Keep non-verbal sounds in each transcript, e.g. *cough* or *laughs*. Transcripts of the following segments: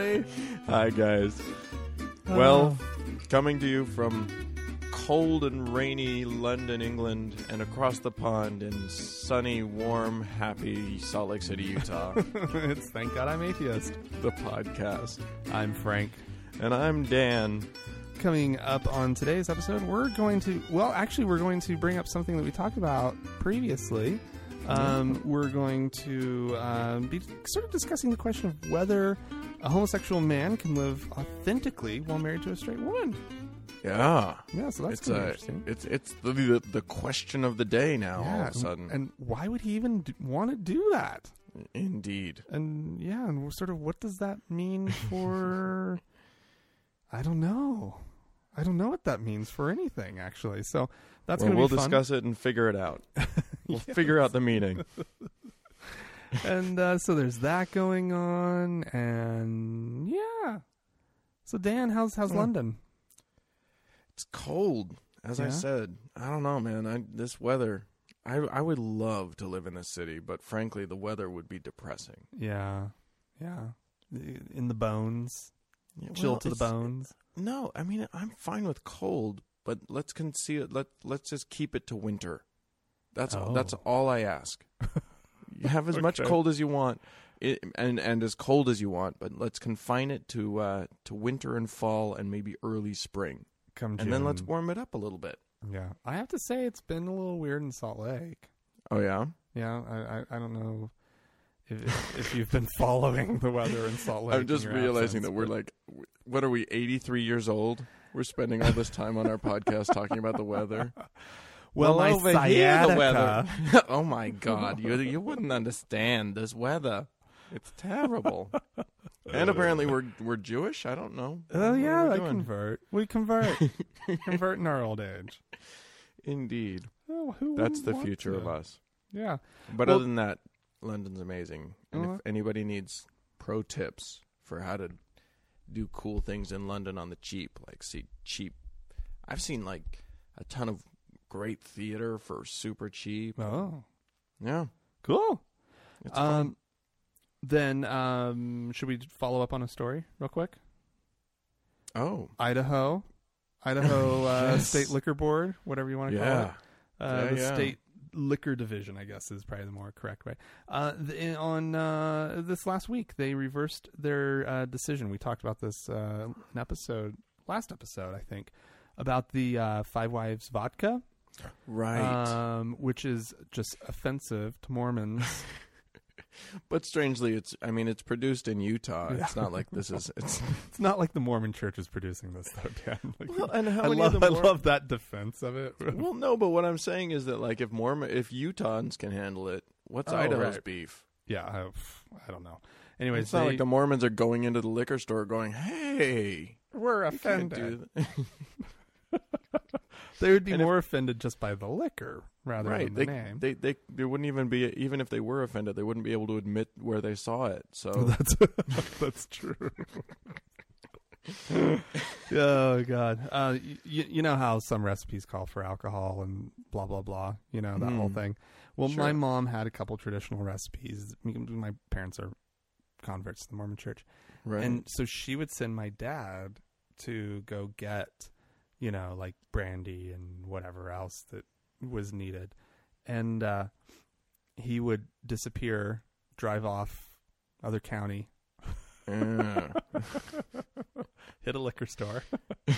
Everybody. Hi, guys. Well, coming to you from cold and rainy London, England, and across the pond in sunny, warm, happy Salt Lake City, Utah, *laughs* it's Thank God I'm Atheist. the podcast. I'm Frank. And I'm Dan. Coming up on today's episode, we're going to, well, actually, we're going to bring up something that we talked about previously. Um, we're going to um, be sort of discussing the question of whether a homosexual man can live authentically while married to a straight woman. Yeah. Yeah, so that's it's a, interesting. it's it's the, the the question of the day now. all of a sudden, and why would he even d- want to do that? indeed. and yeah, and sort of what does that mean for? *laughs* I don't know. I don't know what that means for anything actually. So that's well, we'll discuss it and figure it out. *laughs* We'll figure out the meaning. *laughs* and uh, so there's that going on, and yeah. So Dan, how's how's Hmm. London? It's cold, as I said. I don't know, man. I this weather. I I would love to live in a city, but frankly, the weather would be depressing. Yeah, yeah. In the bones, Yeah, chill well, to the bones. No, I mean I'm fine with cold, but let's conceal. Let let's just keep it to winter. That's all, that's Oh. all I ask. *laughs* you have as much cold as you want, i and and as cold as you want, but let's confine it to uh, to winter and fall and maybe early spring, Come and then let's warm it up a little bit. Yeah, I have to say it's been a little weird in Salt Lake. Oh yeah. Yeah, I I, I don't know if, if if you've been *laughs* following the weather in Salt Lake. I'm just realizing absence, that we're like, what are we, 83 years old? We're spending all this time on our *laughs* podcast talking about the weather. *laughs* well, my over here, the weather. *laughs* *laughs* oh my God, you you wouldn't understand this weather. It's terrible. and apparently we're we're Jewish. I don't know. Oh What yeah, we I convert. We convert. convert in our old age. *laughs* Indeed, Oh, who that's the future of us. Yeah. But Well- other than that, London's amazing. And Uh-huh. if anybody needs pro tips for how to do cool things in London on the cheap, like see cheap, I've seen like a ton of great theater for super cheap. Oh, Yeah, cool. it's fun. Um, then um, should we follow up on a story real quick? Oh, Idaho, Idaho *laughs* uh, Yes. State Liquor Board, whatever you want to call it. Uh, Yeah, the yeah. state liquor division, I guess, is probably the more correct way. Uh, the, on uh, this last week, they reversed their uh, decision. We talked about this uh, an episode, last episode, I think, about the uh, Five Wives vodka, Right. um, which is just offensive to Mormons. *laughs* but strangely, it's. I mean, it's produced in Utah. Yeah. It's not like this is. It's. *laughs* it's not like the Mormon Church is producing this, though, Dan. *laughs* Like, Well, and how I many love, the I love that defense of it. Well, no, but what I'm saying is that like if Mormon, if Utahns can handle it, what's Oh, Idaho's right. beef? yeah, I, I don't know. Anyways, It's not like the Mormons are going into the liquor store going, "Hey, we're offended. Do that." They would be And if- more offended just by the liquor rather right? than the They, name. they they they wouldn't even be even if they were offended, they wouldn't be able to admit where they saw it. So *laughs* that's *laughs* that's true. *laughs* oh god, uh, you, you know how some recipes call for alcohol and blah blah blah. You know that whole Mm. thing. Well, Sure. my mom had a couple traditional recipes. My parents are converts to the Mormon Church, right, and so she would send my dad to go get, you know, like brandy and whatever else that was needed, and uh, he would disappear, drive off other county, Yeah. *laughs* hit a liquor store, *laughs*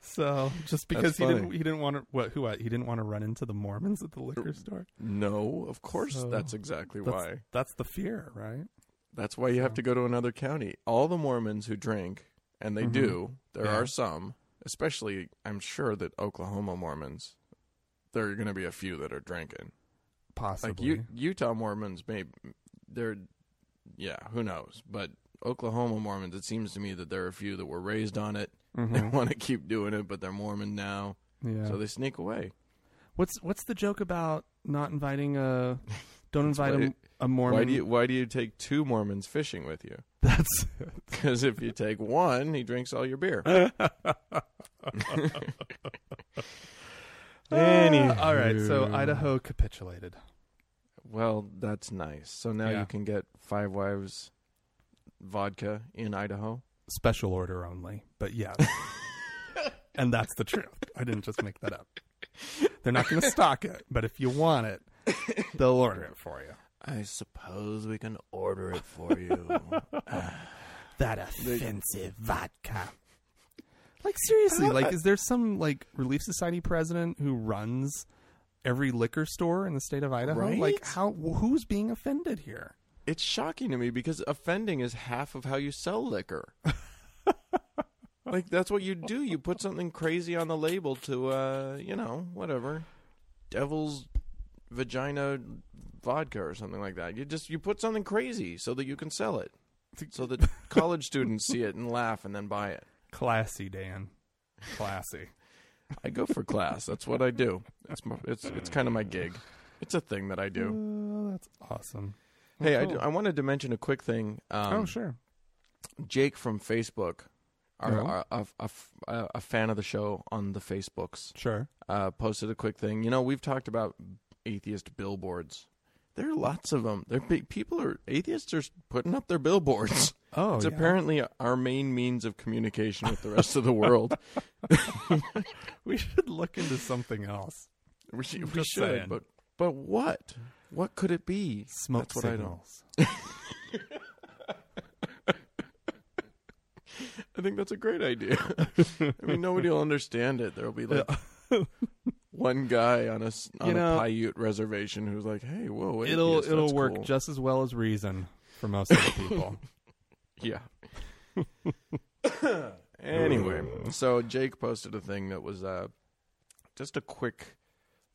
So just because That's he didn't, he didn't want to what who what he didn't want to run into the Mormons at the liquor store. No, of course So, that's exactly That's, why. That's the fear, right? That's why you have to go to another county. All the Mormons who drink, and they Mhm. do, there Yeah. are some, especially I'm sure that Oklahoma Mormons, there are going to be a few that are drinking. Possibly. Like U- Utah Mormons, may they're, yeah, who knows? But Oklahoma Mormons, it seems to me that there are a few that were raised on it. *laughs* They Mhm. want to keep doing it, but they're Mormon now, yeah. so they sneak away. what's what's the joke about not inviting a? Don't *laughs* invite a, a Mormon. Why do you Why do you take two Mormons fishing with you? That's *laughs* Because if you take one, he drinks all your beer. *laughs* Uh, Anywho. all right. So Idaho capitulated. Well, that's nice. So now Yeah. you can get Five Wives vodka in Idaho. Special order only, but yeah. *laughs* and that's the truth. I didn't just make that up. They're not going to stock it, but if you want it, they'll order it for you. I suppose we can order it for you. *laughs* *sighs* That offensive vodka. Like seriously, like is there some like Relief Society president who runs every liquor store in the state of Idaho? Right? Like how who's being offended here? it's shocking to me because offending is half of how you sell liquor. *laughs* like that's what you do. You put something crazy on the label to uh, you know, whatever. Devil's vagina vodka or something like that. You just you put something crazy so that you can sell it. So that *laughs* college students see it and laugh and then buy it. Classy, Dan. Classy. I go for class. That's what I do. It's my, it's it's kind of my gig. It's a thing that I do. Oh, that's awesome. Hey, I, do- I wanted to mention a quick thing. Um, oh, sure. Jake from Facebook, our, Oh. our- a, a- a fan of the show on the Facebooks, Sure. uh, posted a quick thing. You know, we've talked about atheist billboards. There are lots of them. There big people are atheists are putting up their billboards. *laughs* *laughs* Oh, it's yeah. apparently our main means of communication with the rest of the world. *laughs* we should look into something else. We should, we should but but what? What could it be? Smoke That's what I signals. I think that's a great idea. I mean, nobody will understand it. There'll be like one guy on a s- on You know- a Paiute reservation who's like, "Hey, whoa, It'll atheist, it'll work cool." just as well as reason for most of the people. *laughs* Yeah. *coughs* anyway, so Jake posted a thing that was uh, just a quick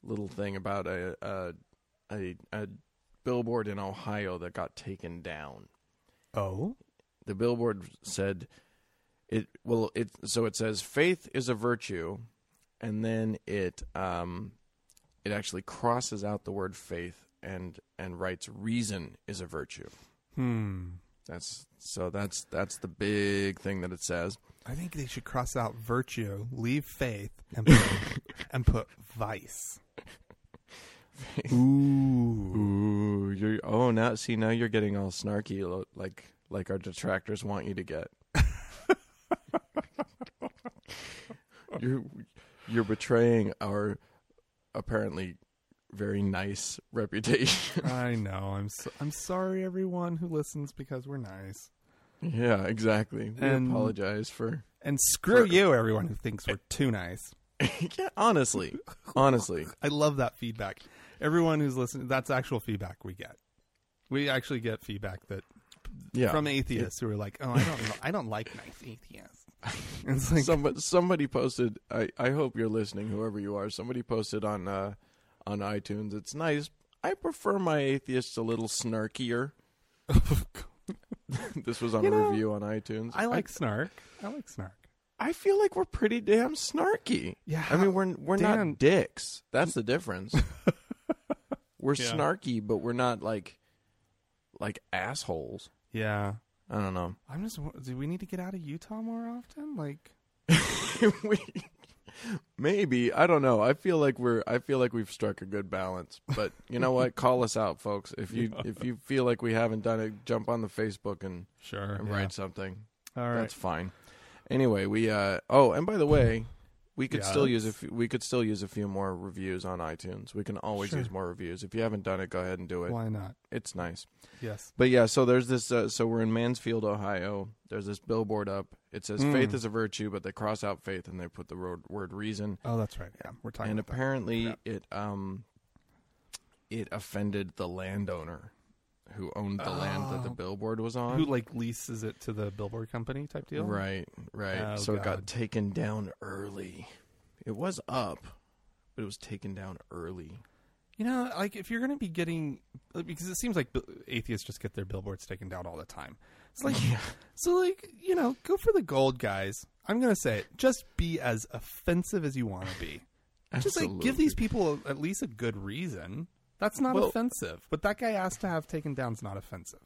little thing about a a, a a billboard in Ohio that got taken down. oh, the billboard said it well it so it says faith is a virtue and then it um it actually crosses out the word faith and and writes reason is a virtue hmm. that's so that's that's the big thing that it says I think they should cross out virtue, leave faith, and put, *laughs* and put vice. Ooh. *laughs* ooh you're oh now see now you're getting all snarky like like our detractors want you to get *laughs* you're you're betraying our apparently very nice *laughs* reputation. I know. I'm so, I'm sorry, everyone who listens, because we're nice. yeah, exactly. We And- apologize for. And screw For- you, everyone who thinks we're too nice. *laughs* yeah, honestly, honestly, *laughs* I love that feedback. Everyone who's listening, that's actual feedback we get. We actually get feedback that yeah. from atheists who are like, "Oh, I don't, I don't like nice atheists." *laughs* It's like, somebody somebody posted. I I hope you're listening, whoever you are. Somebody posted on uh on iTunes. It's nice. I prefer my atheists a little snarkier. *laughs* this was on You a know, review on iTunes. I like snark. I like snark. I feel like we're pretty damn snarky. Yeah, I mean, we're we're Dan- not dicks. That's the difference. *laughs* we're Yeah. snarky, but we're not like like assholes. Yeah. I don't know. I'm just. Do we need to get out of Utah more often? Like, *laughs* we, maybe I don't know. I feel like we're. I feel like we've struck a good balance. But you know what? Call us out, folks. If you if you feel like we haven't done it, jump on the Facebook and, sure. and yeah. write something. All right. That's fine. Anyway, we. uh Oh, and by the way, We could Yeah, still use a few, we could still use a few more reviews on iTunes. We can always Sure. use more reviews. If you haven't done it, go ahead and do it. Why not? It's nice. Yes. But yeah, so there's this. Uh, so we're in Mansfield, Ohio. There's this billboard up. It says Mm. "Faith is a virtue," but they cross out faith and they put the word, word reason. Oh, that's right. Yeah, we're talking and apparently, Yeah. it um, it offended the landowner who owned the land that the Oh. billboard was on. Who like leases it to the billboard company type deal? Right, right. Oh, so it got taken down early. It was up, but it was taken down early. You know, like if you're going to be getting, because it seems like atheists just get their billboards taken down all the time. It's like, so like you know, go for the gold, guys. I'm going to say it. Just be as offensive as you want to be. Just like give these people at least a good reason. That's not Well- offensive. What that guy asked to have taken down is not offensive.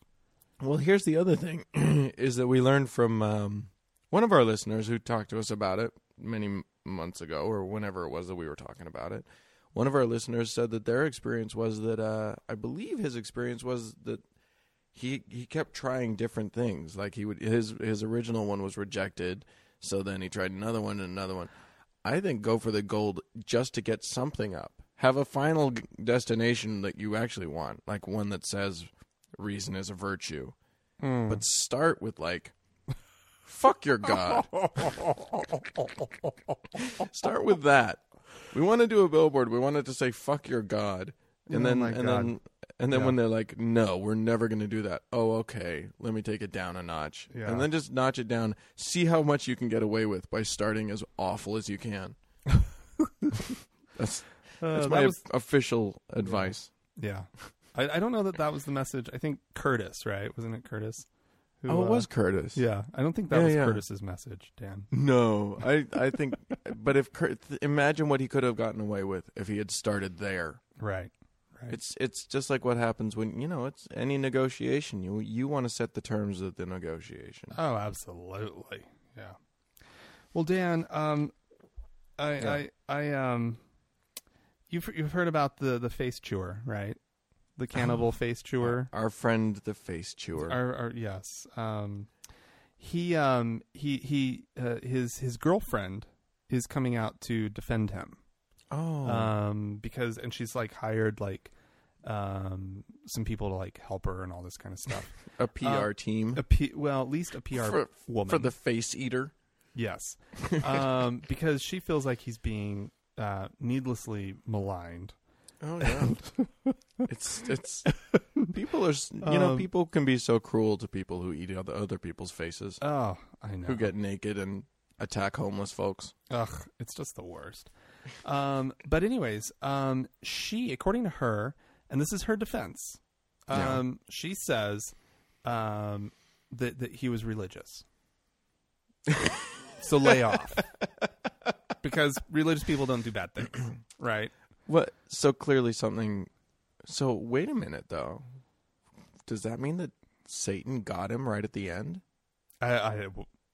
Well, here's the other thing: *clears throat* is that we learned from um, one of our listeners who talked to us about it many months ago, or whenever it was that we were talking about it. One of our listeners said that their experience was that uh, I believe his experience was that he he kept trying different things. Like he would his his original one was rejected, so then he tried another one and another one. I think go for the gold just to get something up. Have a final destination that you actually want, like one that says reason is a virtue. Hmm. But start with like fuck your god. *laughs* start with that. We want to do a billboard. We want it to say fuck your god. And Oh then and God. then and then Yeah. when they're like, "No, we're never going to do that." Oh, okay. Let me take it down a notch. Yeah. And then just notch it down. See how much you can get away with by starting as awful as you can. *laughs* that's Uh, that's that my was- official advice. Yeah, I, I don't know that that was the message. I think Curtis, right? Wasn't it Curtis? Who, oh, it uh, was Curtis. Yeah, I don't think that Yeah, was yeah. Curtis's message, Dan. No, I I think, but if Curt, imagine what he could have gotten away with if he had started there. Right. Right. It's it's just like what happens when you know it's any negotiation. You you want to set the terms of the negotiation. Oh, absolutely. Yeah. Well, Dan, um, I, Yeah. I, I, um, you've you've heard about the the face chewer, right? The cannibal face chewer. Our friend the face chewer. Our, our, yes. Um, he, um, he, he, uh, his his girlfriend is coming out to defend him. oh, um because and she's like hired like um some people to like help her and all this kind of stuff *laughs* a PR uh, team a P, well at least a pr for, woman for the face eater. yes um because she feels like he's being uh needlessly maligned Oh yeah, *laughs* it's it's *laughs* people are you know Um, people can be so cruel to people who eat other other people's faces, oh i know who get naked and attack homeless folks. Ugh, it's just the worst. Um, but anyways, um, she, according to her, and this is her defense, Yeah. um, she says um, that that he was religious. *laughs* so lay off, because religious people don't do bad things, *clears throat* right? What? So clearly something. So wait a minute though. Does that mean that Satan got him right at the end? I, I,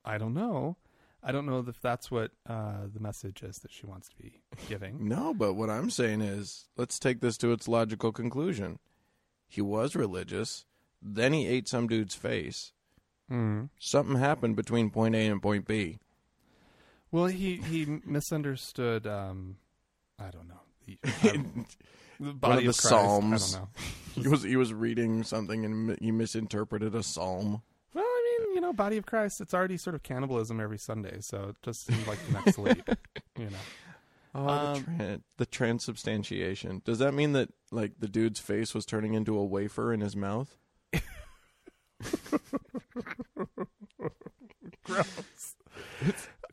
I don't know. I don't know if that's what uh, the message is that she wants to be giving. *laughs* No, but what I'm saying is, let's take this to its logical conclusion. He was religious, then he ate some dude's face. Mm. Something happened between point A and point B. Well, he he misunderstood. Um, I don't know. *laughs* The, um, the body the of Christ. Psalms. I don't know. *laughs* He was he was reading something and he misinterpreted a psalm. Well, I mean, you know, body of Christ. It's already sort of cannibalism every Sunday, so it just seemed like the next leap. *laughs* You know. Oh, Um, the, tran- the transubstantiation. Does that mean that like the dude's face was turning into a wafer in his mouth?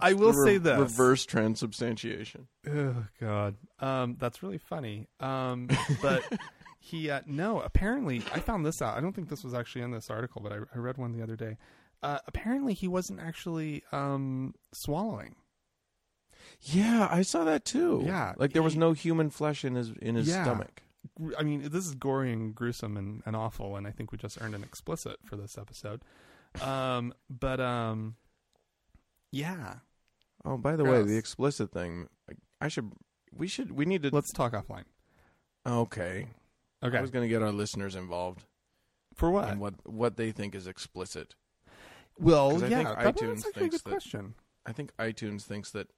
I will Re- say this. reverse transubstantiation. Oh God, um, that's really funny. Um, *laughs* but he uh, no. Apparently, I found this out. I don't think this was actually in this article, but I, I read one the other day. Uh, apparently, he wasn't actually um, swallowing. Yeah, I saw that too. Yeah, like there was no human flesh in his in his Yeah. stomach. I mean, this is gory and gruesome and, and awful, and I think we just earned an explicit for this episode. Um, but um, yeah, Oh, by the way, the explicit thing. I should. We should. We need to. let's talk offline. okay. Okay, I was going to get our listeners involved for what? in what what they think is explicit. Well, I yeah, think that- iTunes that's actually a thinks good that- question. I think iTunes thinks that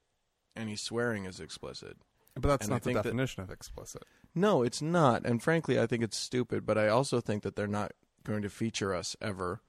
any swearing is explicit. But that's And I not the think that- definition of explicit. No, it's not. And frankly, I think it's stupid, but I also think that they're not going to feature us ever,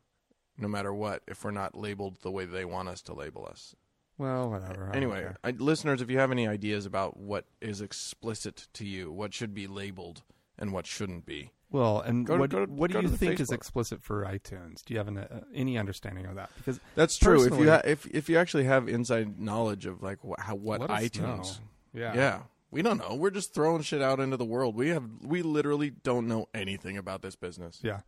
no matter what, if we're not labeled the way they want us to label us. Well, whatever. I don't Anyway, care. I, listeners, if you have any ideas about what is explicit to you, what should be labeled and what shouldn't be, well, and Go to- what go to- what do go to you the think is Facebook. explicit for iTunes? Do you have an, uh, any understanding of that? Because that's true. If Personally- you ha- if if you actually have inside knowledge of like wh- how what let us iTunes, know. Yeah. yeah, we don't know. We're just throwing shit out into the world. We have we literally don't know anything about this business. Yeah.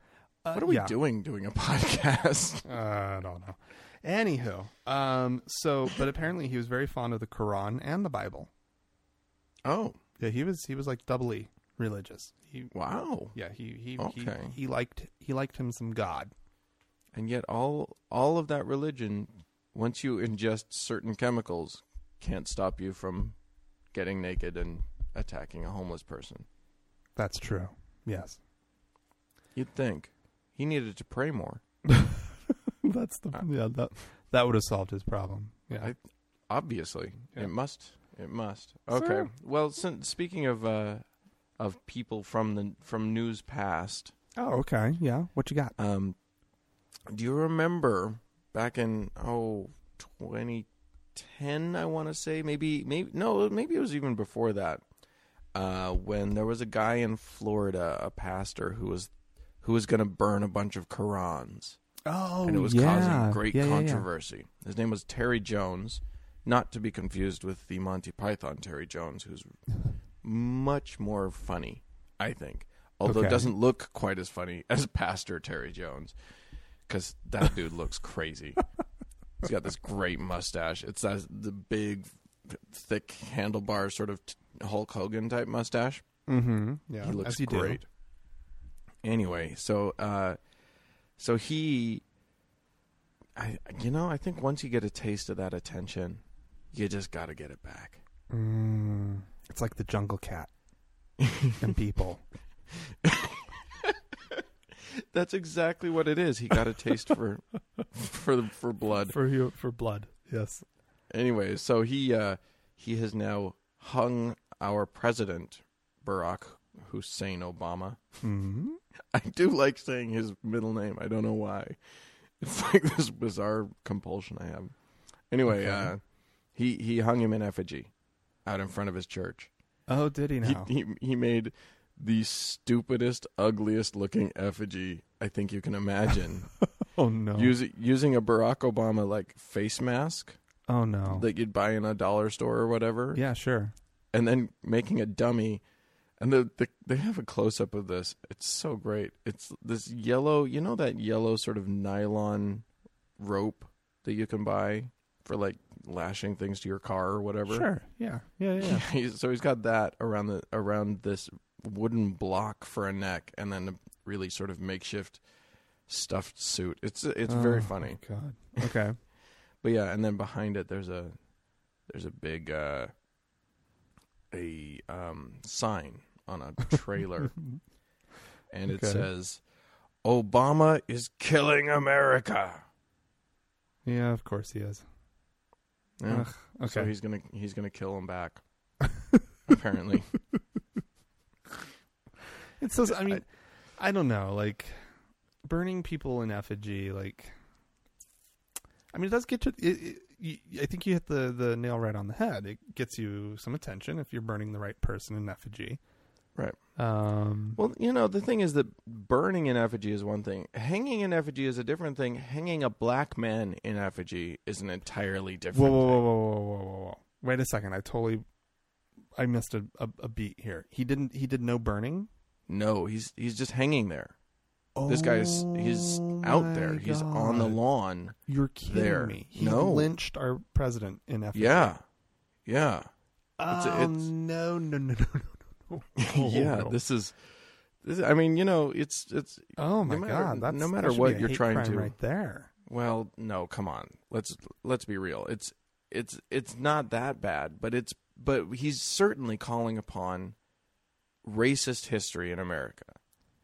Uh, What are we yeah. doing doing a *laughs* podcast? Uh, I don't know. Anywho, um, so but apparently he was very fond of the Quran and the Bible. oh, Yeah, he was he was like doubly religious. He wow. yeah he he Okay. he, he liked he liked him some God. And yet all all of that religion, once you ingest certain chemicals, can't stop you from getting naked and attacking a homeless person. That's true. Yes, You'd think he needed to pray more. *laughs* that's the yeah that that would have solved his problem. Yeah. I- Obviously, Yeah. it must. It must. Okay. Sure. Well, since, speaking of uh, of people from the from news past, oh, okay. Yeah. What you got? um, do you remember back in oh 2010? I want to say maybe maybe no maybe it was even before that. Uh, when there was a guy in Florida, a pastor who was who was going to burn a bunch of Qurans. Oh, and it was yeah. causing great Yeah, yeah, yeah. controversy. His name was Terry Jones, not to be confused with the Monty Python Terry Jones, who's much more funny, I think. Although Okay. doesn't look quite as funny as Pastor Terry Jones, because that dude looks crazy. *laughs* He's got this great mustache. It's that, the big, thick handlebar sort of t- Hulk Hogan type mustache. Mm-hmm. Yeah. He looks you do. great. Anyway, so uh, so he, I you know I think once you get a taste of that attention, you just got to get it back. Mm, it's like the jungle cat *laughs* and people. That's exactly what it is. He got a taste for for for blood. for you for blood. Yes. Anyway, so he uh, he has now hung our president Barack Hussein Obama. hmm *laughs* I do like saying his middle name. I don't know why. It's *laughs* like this bizarre compulsion I have. Anyway, Okay. uh, he he hung him in effigy out in front of his church. Oh, did he He, he he made the stupidest, ugliest looking effigy I think you can imagine. *laughs* oh no. using using a Barack Obama like face mask oh no. that you'd buy in a dollar store or whatever, yeah, sure. and then making a dummy. And the, the they have a close up of this. It's so great. It's this yellow, you know that yellow sort of nylon rope that you can buy for like lashing things to your car or whatever. Sure. Yeah. Yeah. Yeah. *laughs* He's, so he's got that around the around this wooden block for a neck, and then a really sort of makeshift stuffed suit. It's it's very Oh, funny. God. Okay. *laughs* But yeah, and then behind it there's a there's a big uh a um sign on a trailer *laughs* and it Okay. says Obama is killing America. yeah. Of course he is. Yeah. Ugh, okay. So he's to he's to kill him back. *laughs* apparently. It's so. I mean, I, don't know. Like burning people in effigy. Like, I mean, it does get to It, it, you I think you hit the the nail right on the head. It gets you some attention if you're burning the right person in effigy. Right. Um. Well, you know, the thing is that burning in effigy is one thing. Hanging in effigy is a different thing. Hanging a black man in effigy is an entirely different whoa, whoa, thing. whoa, whoa, whoa, whoa, whoa! Wait a second. I totally, I missed a, a, a beat here. He didn't. He did no burning. No, he's he's just hanging there. This guy's he's Oh out there. He's on the lawn. You're kidding there. me. He No. lynched our president in effigy. Yeah. Yeah. Oh It's- it's- no, no, no, no, no, no. Oh, *laughs* yeah, no. this is this I mean, you know, it's it's Oh my no matter- god! That's no matter what you're trying to- right there. well, no, come on. Let's let's be real. It's it's it's not that bad, but it's but he's certainly calling upon racist history in America.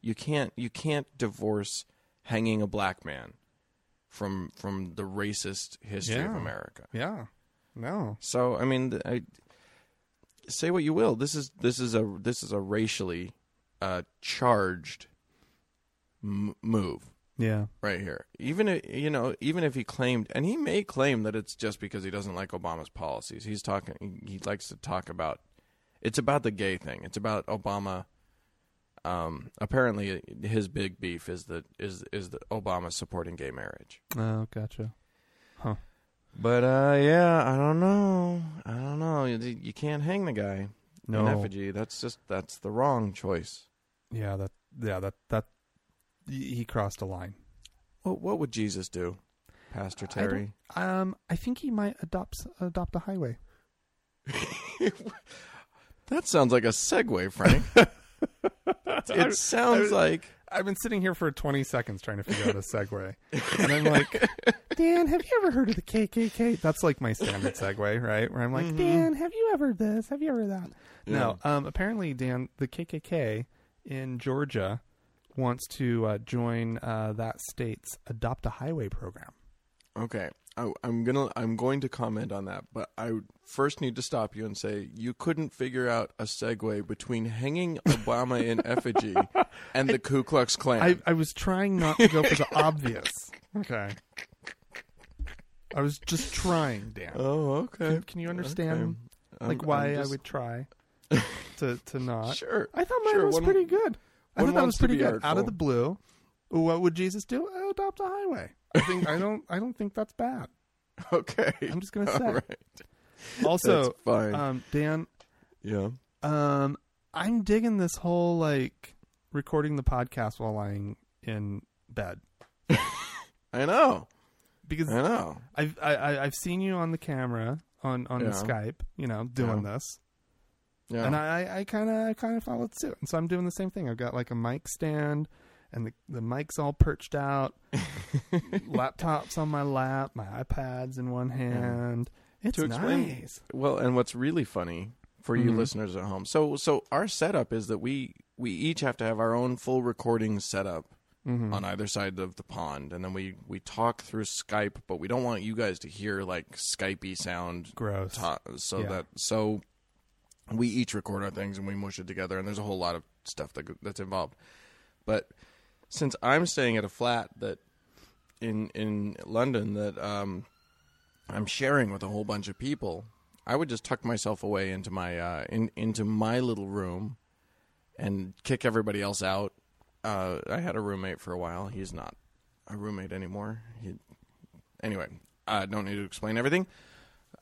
You can't you can't divorce hanging a black man from from the racist history of America. Yeah. No. So I mean, I say what you will. This is this is a this is a racially uh, charged m- move Yeah. right here. Even i- you know, even if he claimed, and he may claim that it's just because he doesn't like Obama's policies. He's talking. He likes to talk about. It's about the gay thing. It's about Obama. Um, apparently, his big beef is that is is that Obama supporting gay marriage. Oh, gotcha. Huh. But uh, yeah, I don't know. I don't know. You, you can't hang the guy No. in effigy. That's just that's the wrong choice. Yeah, that yeah, that that he crossed a line. What what would Jesus do, Pastor I Terry? Um, I think he might adopt adopt a highway. *laughs* That sounds like a segue, Frank. *laughs* it sounds like I've been sitting here for 20 seconds trying to figure out a segue, and I'm like, *laughs* Dan, have you ever heard of the KKK? That's like my standard segue, right? Where I'm like, Dan, have you ever this? Have you ever that? No. Um, apparently, Dan, the KKK in Georgia wants to uh, join uh, that state's Adopt a Highway program. okay. I, I'm gonna I'm going to comment on that, but I first need to stop you and say you couldn't figure out a segue between hanging Obama in *laughs* effigy and the Ku Klux Klan. I, I was trying not to go for the obvious. Okay. I was just trying, Dan. oh, okay. Can, can you understand Okay. like I'm- why I'm I would try *laughs* to to not? Sure. I thought mine Sure, was one- pretty good. I thought that was pretty good. Out of the blue, what would Jesus do? Adopt a highway. I think I don't. I don't think that's bad. *laughs* Okay. I'm just gonna say. All right. Also, That's fine. um, Dan, yeah. um, I'm digging this whole like recording the podcast while lying in bed *laughs* I know. because I know. I've I, I, I've seen you on the camera on on Yeah. Skype, you know, doing this, Yeah. and I I kind of I kind of followed suit, and so I'm doing the same thing. I've got like a mic stand, and the the mic's all perched out, *laughs* *laughs* laptops on my lap, my iPads in one hand. It's To explain- nice. Well, and what's really funny for you Mhm. listeners at home. So so our setup is that we we each have to have our own full recording setup Mhm. on either side of the pond and then we we talk through Skype, but we don't want you guys to hear like Skypey sound Gross. ta- so Yeah. that so we each record our things and we mush it together and there's a whole lot of stuff that that's involved but since i'm staying at a flat that in in london that um i'm sharing with a whole bunch of people i would just tuck myself away into my uh in into my little room and kick everybody else out uh i had a roommate for a while he's not a roommate anymore he anyway i don't need to explain everything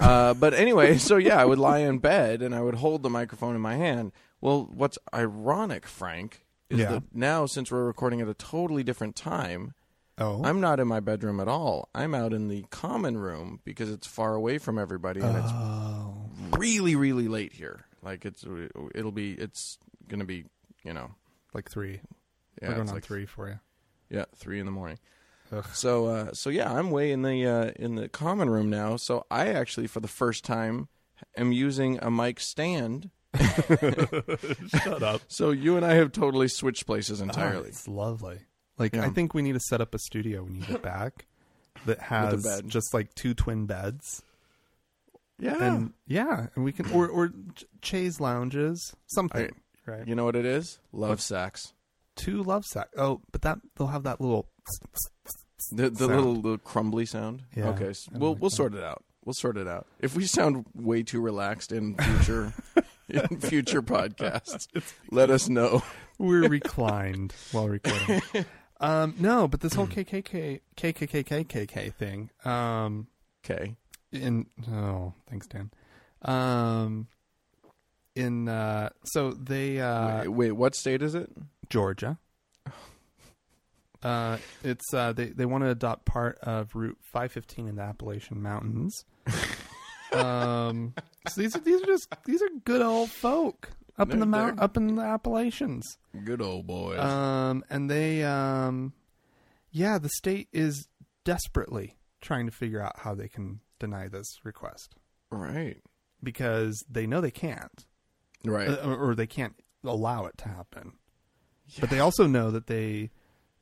uh, but anyway, *laughs* so yeah, I would lie in bed and I would hold the microphone in my hand. Well, what's ironic, Frank, is Yeah. that now since we're recording at a totally different time, Oh, I'm not in my bedroom at all. I'm out in the common room because it's far away from everybody and oh, it's really, really late here. Like it's, it'll be, it's gonna be, you know, like three. yeah, We're going it's on like three for you. yeah, three in the morning. Ugh. So, uh, so yeah, I'm way in the uh, in the common room now. So I actually, for the first time, am using a mic stand. *laughs* *laughs* Shut up. So you and I have totally switched places Oh, entirely. it's lovely. Like Yeah. I think we need to set up a studio when you get back *laughs* that has just like two twin beds. yeah, And yeah, and we can or or ch- chaise lounges, something, right? you know what it is? Love sacks. Two love sack. Oh, but that they'll have that little The the little little crumbly sound. Yeah, okay, s I don't we'll like we'll that. sort it out. We'll sort it out. If we sound way too relaxed in future *laughs* in future podcasts, let us know. we're *laughs* reclined while recording. Um, no, but this whole KKK KKK thing. Um, Okay. in oh, thanks, Dan. Um, in uh, so they uh, wait, wait, what state is it? Georgia. *sighs* Uh, it's uh, they they want to adopt part of Route 515 in the Appalachian Mountains. *laughs* um, so these are these are just these are good old folk up in the mount up in the Appalachians. Good old boys. Um, and they um, yeah, the state is desperately trying to figure out how they can deny this request right. because they know they can't Right. uh, or, or they can't allow it to happen. But they also know that they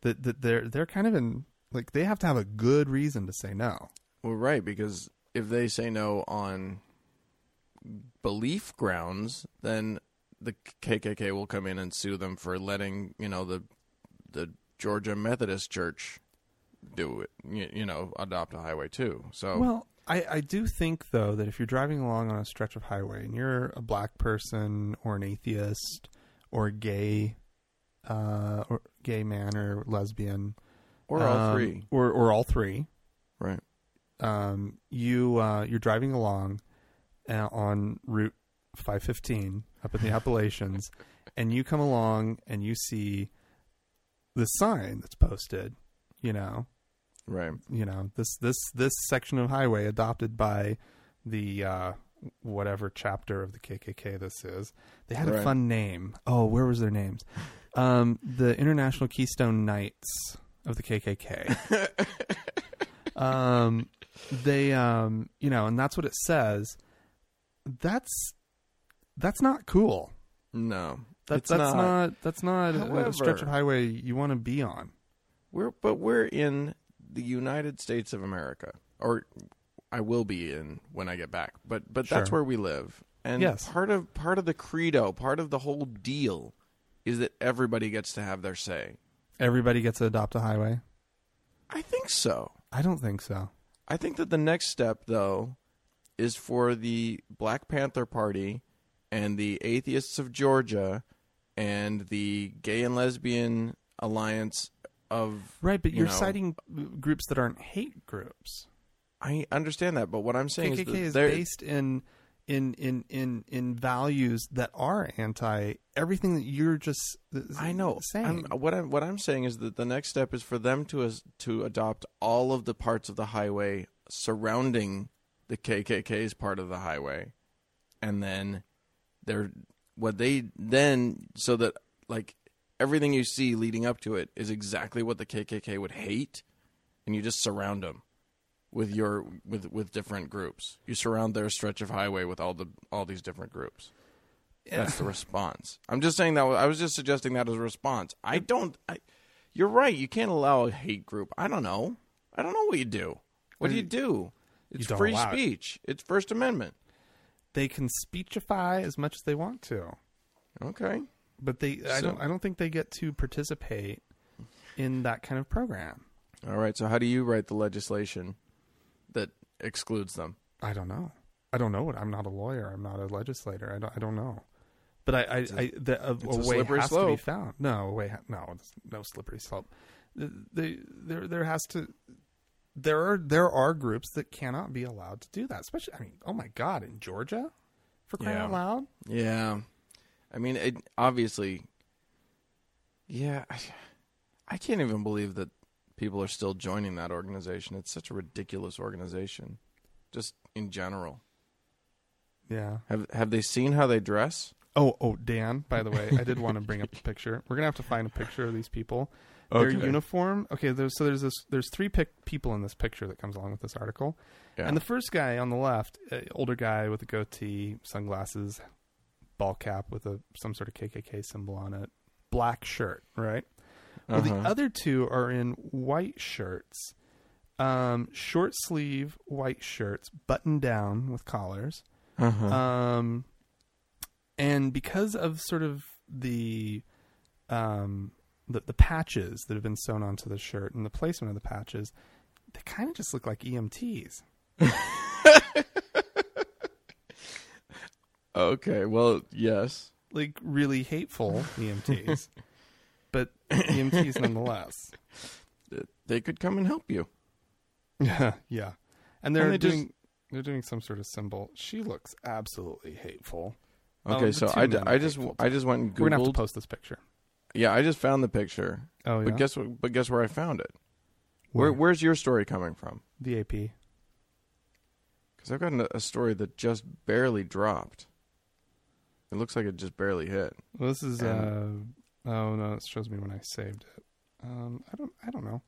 that, that they're they're kind of in like they have to have a good reason to say no. Well, right, because if they say no on belief grounds, then the KKK will come in and sue them for letting you know the the Georgia Methodist Church do it. You, you know, adopt a highway too. So Well, I, I do think though that if you're driving along on a stretch of highway and you're a black person or an atheist or gay uh or gay man or lesbian or all um, three, or or all three right? um you uh you're driving along uh, on route 515 up in the Appalachians and you come along and you see the sign that's posted you know? Right. you know this this this section of highway adopted by the uh whatever chapter of the KKK this is. They had a fun name. Oh where was their names? Um the International Keystone Knights of the KKK *laughs* um they um you know and that's what it says. That's that's not cool No, that, it's that's not. not, that's not a stretch of highway you want to be on We're but we're in the United States of America, or I will be in when I get back. But but that's where we live, and Yes. part of part of the credo, part of the whole deal, is that everybody gets to have their say. everybody gets to adopt a highway I think so. I don't think so I think that the next step, though, is for the Black Panther Party and the Atheists of Georgia and the Gay and Lesbian Alliance of Right, but you you're know, citing groups that aren't hate groups. I understand that, but what I'm saying KKK is, that is based in in in in in values that are anti everything that you're just I know. saying. I'm, what I'm what I'm saying is that the next step is for them to as, to adopt all of the parts of the highway surrounding the KKK's part of the highway, and then they're what they then so that like everything you see leading up to it is exactly what the KKK would hate, and you just surround them with your with with different groups. You surround their stretch of highway with all the all these different groups. Yeah. That's the response. I'm just saying that. I was just suggesting that as a response. I don't. I, you're right. You can't allow a hate group. I don't know. I don't know what you do. What do you do? It's don't free allow it. speech. It's First Amendment. They can speechify as much as they want to, Okay. but they I So- don't I don't think they get to participate in that kind of program. All right. So how do you write the legislation that excludes them? I don't know. I don't know what I'm not a lawyer. I'm not a legislator. I don't I don't know. But I, I, I the, a, a a way slippery has to be slope. found. No, a way, ha- no, it's no slippery slope. The- the- there, there has to. There are there are groups that cannot be allowed to do that. Especially, I mean, oh my God, in Georgia, for crying Yeah. out loud. Yeah. I mean, it, obviously. Yeah. I, I can't even believe that people are still joining that organization. It's such a ridiculous organization, just in general. Yeah. Have Have they seen how they dress? Oh, oh, Dan. By the way, I did want to bring up the picture. We're gonna have to find a picture of these people. Their Okay. uniform. Okay, there's so there's this there's three pic- people in this picture that comes along with this article. Yeah. And the first guy on the left, uh, older guy with a goatee, sunglasses, ball cap with a some sort of KKK symbol on it, black shirt, right? Well, the Uh-huh. other two are in white shirts, um, short sleeve white shirts, buttoned down with collars. Uh-huh. Um, and because of sort of the um the, the patches that have been sewn onto the shirt and the placement of the patches, they kind of just look like EMTs. *laughs* okay. Well, yes. Like really hateful EMTs, but EMTs nonetheless. *laughs* They could come and help you. Yeah, *laughs* yeah. And they're And they just- doing they're doing some sort of symbol. She looks absolutely hateful. Okay, the so I, I just I just went and We're gonna have to post this picture. Yeah, I just found the picture. Oh yeah. But guess what? But guess where I found it? Where, where's your story coming from? the AP? Because I've got a, a story that just barely dropped. It looks like it just barely hit. Well, this is. Uh Oh no, it shows me when I saved it. Um, I don't. I don't know.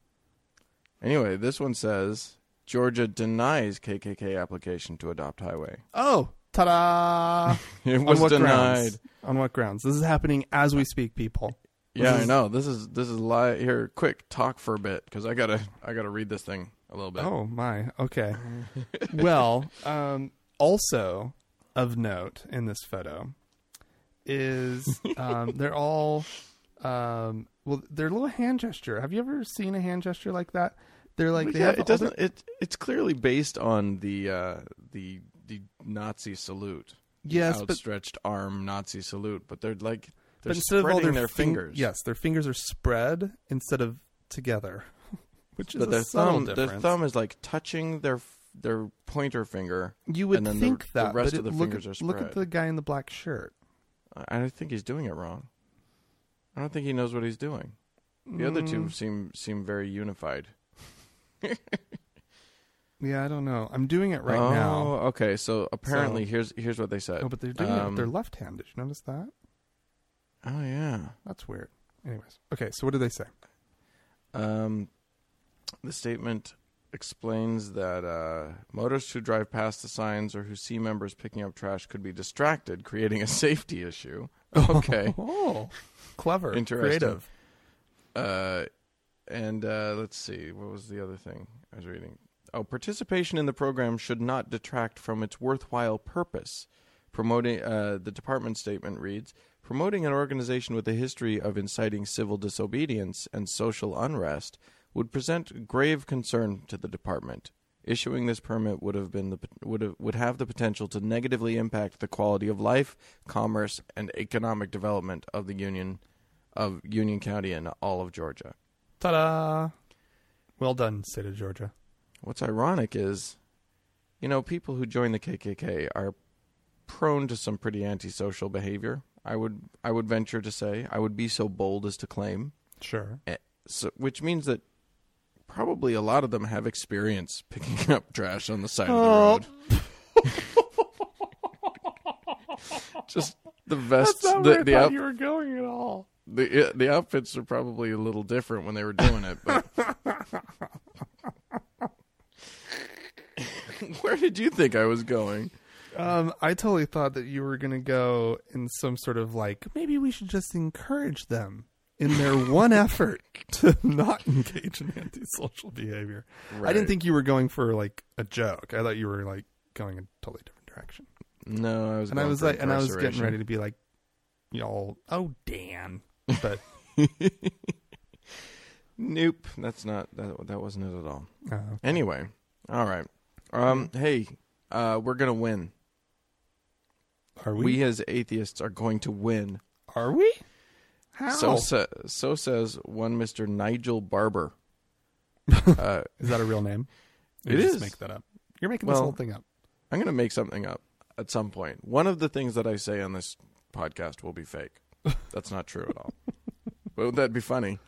Anyway, this one says Georgia denies KKK application to adopt highway. Oh, ta-da! *laughs* It On was what denied. grounds? On what grounds? This is happening as we speak, people. Yeah, This I know. This is this is li Here, quick, talk for a bit because I gotta I gotta read this thing. a little bit. Oh my. Okay. *laughs* well, um, also of note in this photo is *laughs* um, they're all um, well, they're a little hand gesture. Have you ever seen a hand gesture like that? They're like they yeah, have it doesn't. their- It it's clearly based on the uh, the the Nazi salute. Yes, but- outstretched arm Nazi salute, but they're like they're but instead of all their, their fing- fingers. yes, their fingers are spread instead of together, *laughs* which is but their thumb, their thumb is like touching their their pointer finger. you would think the, that, the rest of the look fingers at, are look at the guy in the black shirt. I I think he's doing it wrong. I don't think he knows what he's doing. The other two Mm, seem seem very unified. *laughs* Yeah, I don't know. I'm doing it right oh, now. okay. So apparently, So- here's here's what they said. Oh, but they're doing it with Um, their left hand. Did you notice that? Oh yeah. That's weird. Anyways, okay. So what did they say? Um, the statement explains that uh, motorists who drive past the signs or who see members picking up trash could be distracted, creating a *laughs* safety issue. Okay. *laughs* Oh, clever, Interesting. creative. Uh, and uh, let's see, what was the other thing I was reading? Oh, participation in the program should not detract from its worthwhile purpose. Promoting uh, the department statement reads: promoting an organization with a history of inciting civil disobedience and social unrest would present grave concern to the department. Issuing this permit would have been the would have, would have the potential to negatively impact the quality of life, commerce, and economic development of the union of Union County and all of Georgia. Ta-da! Well done, state of Georgia. What's ironic is, you know, people who join the KKK are prone to some pretty antisocial behavior. I would I would venture to say I would be so bold as to claim, Sure. Eh, so, which means that probably a lot of them have experience picking up trash on the side Oh. of the road. *laughs* Just the vests, That's not the where I the, thought out, you were going at all. the the outfits are probably a little different when they were doing it, but. *laughs* *laughs* Where did you think I was going? Um, I totally thought that you were going to go in some sort of like maybe we should just encourage them in their *laughs* one effort to not engage in antisocial behavior. I didn't think you were going for like a joke. I thought you were like going a totally different direction. No, I was. And I was like, and I was getting ready to be like, y'all, oh Dan, but *laughs* Nope, that's not that. That wasn't it at all. uh, Anyway, all right. Um, hey, uh, we're gonna win. Are We, we? as atheists are going to win. are we? How? So sa- so says one Mister Nigel Barber. *laughs* uh, is that a real name? Or It is. Make that up. You're making this Well- whole thing up. I'm gonna make something up at some point. One of the things that I say on this podcast will be fake. *laughs* That's not true at all. but would that be funny?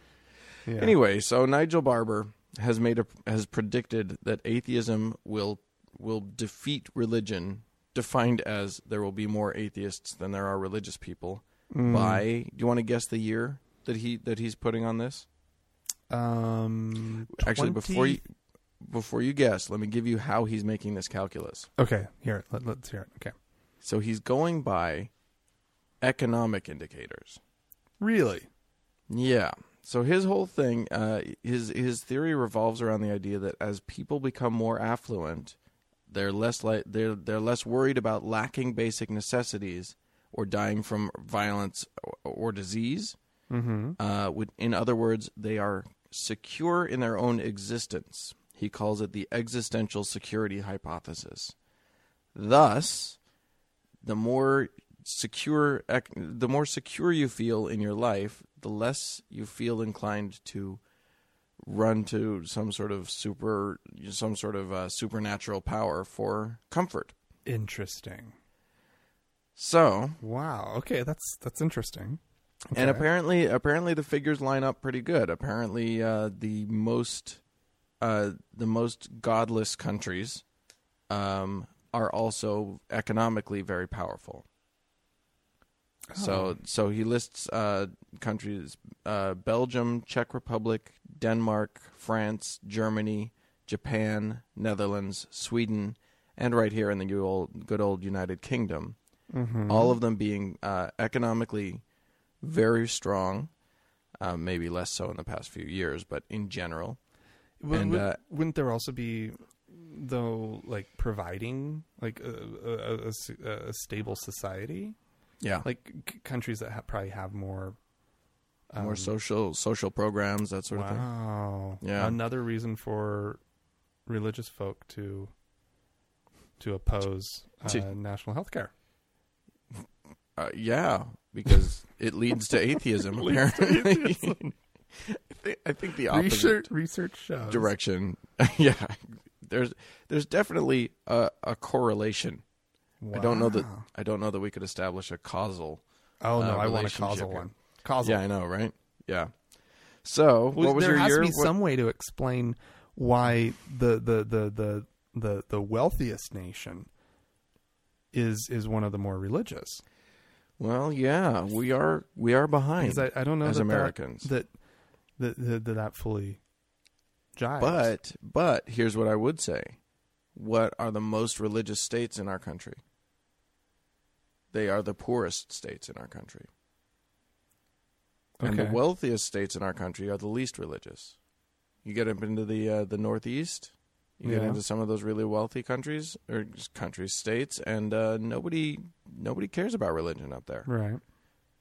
Yeah. Anyway, so Nigel Barber has made a has predicted that atheism will will defeat religion, defined as there will be more atheists than there are religious people. Mm. By do you want to guess the year that he that he's putting on this? Um, Actually, 20 before you before you guess, let me give you how he's making this calculus. Okay, here, let, let's hear it. Okay. So he's going by economic indicators. Really? Yeah. So his whole thing, uh, his his theory revolves around the idea that as people become more affluent, they're less like they're they're less worried about lacking basic necessities or dying from violence or, or disease. Mm-hmm. Uh, with, in other words, they are secure in their own existence. He calls it the existential security hypothesis. Thus, the more secure ec- the more secure you feel in your life, the less you feel inclined to run to some sort of super some sort of uh, supernatural power for comfort. Interesting. So, Wow. Okay, that's that's interesting. and apparently apparently the figures line up pretty good. Apparently uh, the most uh, the most godless countries um, are also economically very powerful. So Oh. so he lists uh, countries: uh, Belgium, Czech Republic, Denmark, France, Germany, Japan, Netherlands, Sweden, and right here in the good old, good old United Kingdom. Mhm. All of them being uh, economically very strong. Uh, maybe less so in the past few years, but in general. Would, And, would, uh, wouldn't there also be though like providing like a, a, a- a stable society Yeah, like c- countries that ha- probably have more more um, social social programs, that sort of thing. wow Yeah. another reason for religious folk to to oppose uh, To- national health care Uh, yeah, because it leads to atheism. *laughs* apparently, *laughs* I, think, I think the opposite research research shows direction. *laughs* yeah, there's there's definitely a, a correlation. I don't know that Wow. I don't know that we could establish a causal. oh no uh, i want a causal one causal Yeah, I know, right? Yeah. So, Well, what was there your has year? to be What- some way to explain why the the the the the, the wealthiest nation is is one of the more religious. well, yeah, we are we are behind. I, I don't know as that Americans. that that, that that that fully jives. But but here's what I would say: What are the most religious states in our country? They are the poorest states in our country, and the wealthiest states in our country are the least religious. You get up into the uh, the Northeast, you get into some of those really wealthy countries or countries, states, and uh, nobody nobody cares about religion up there. right,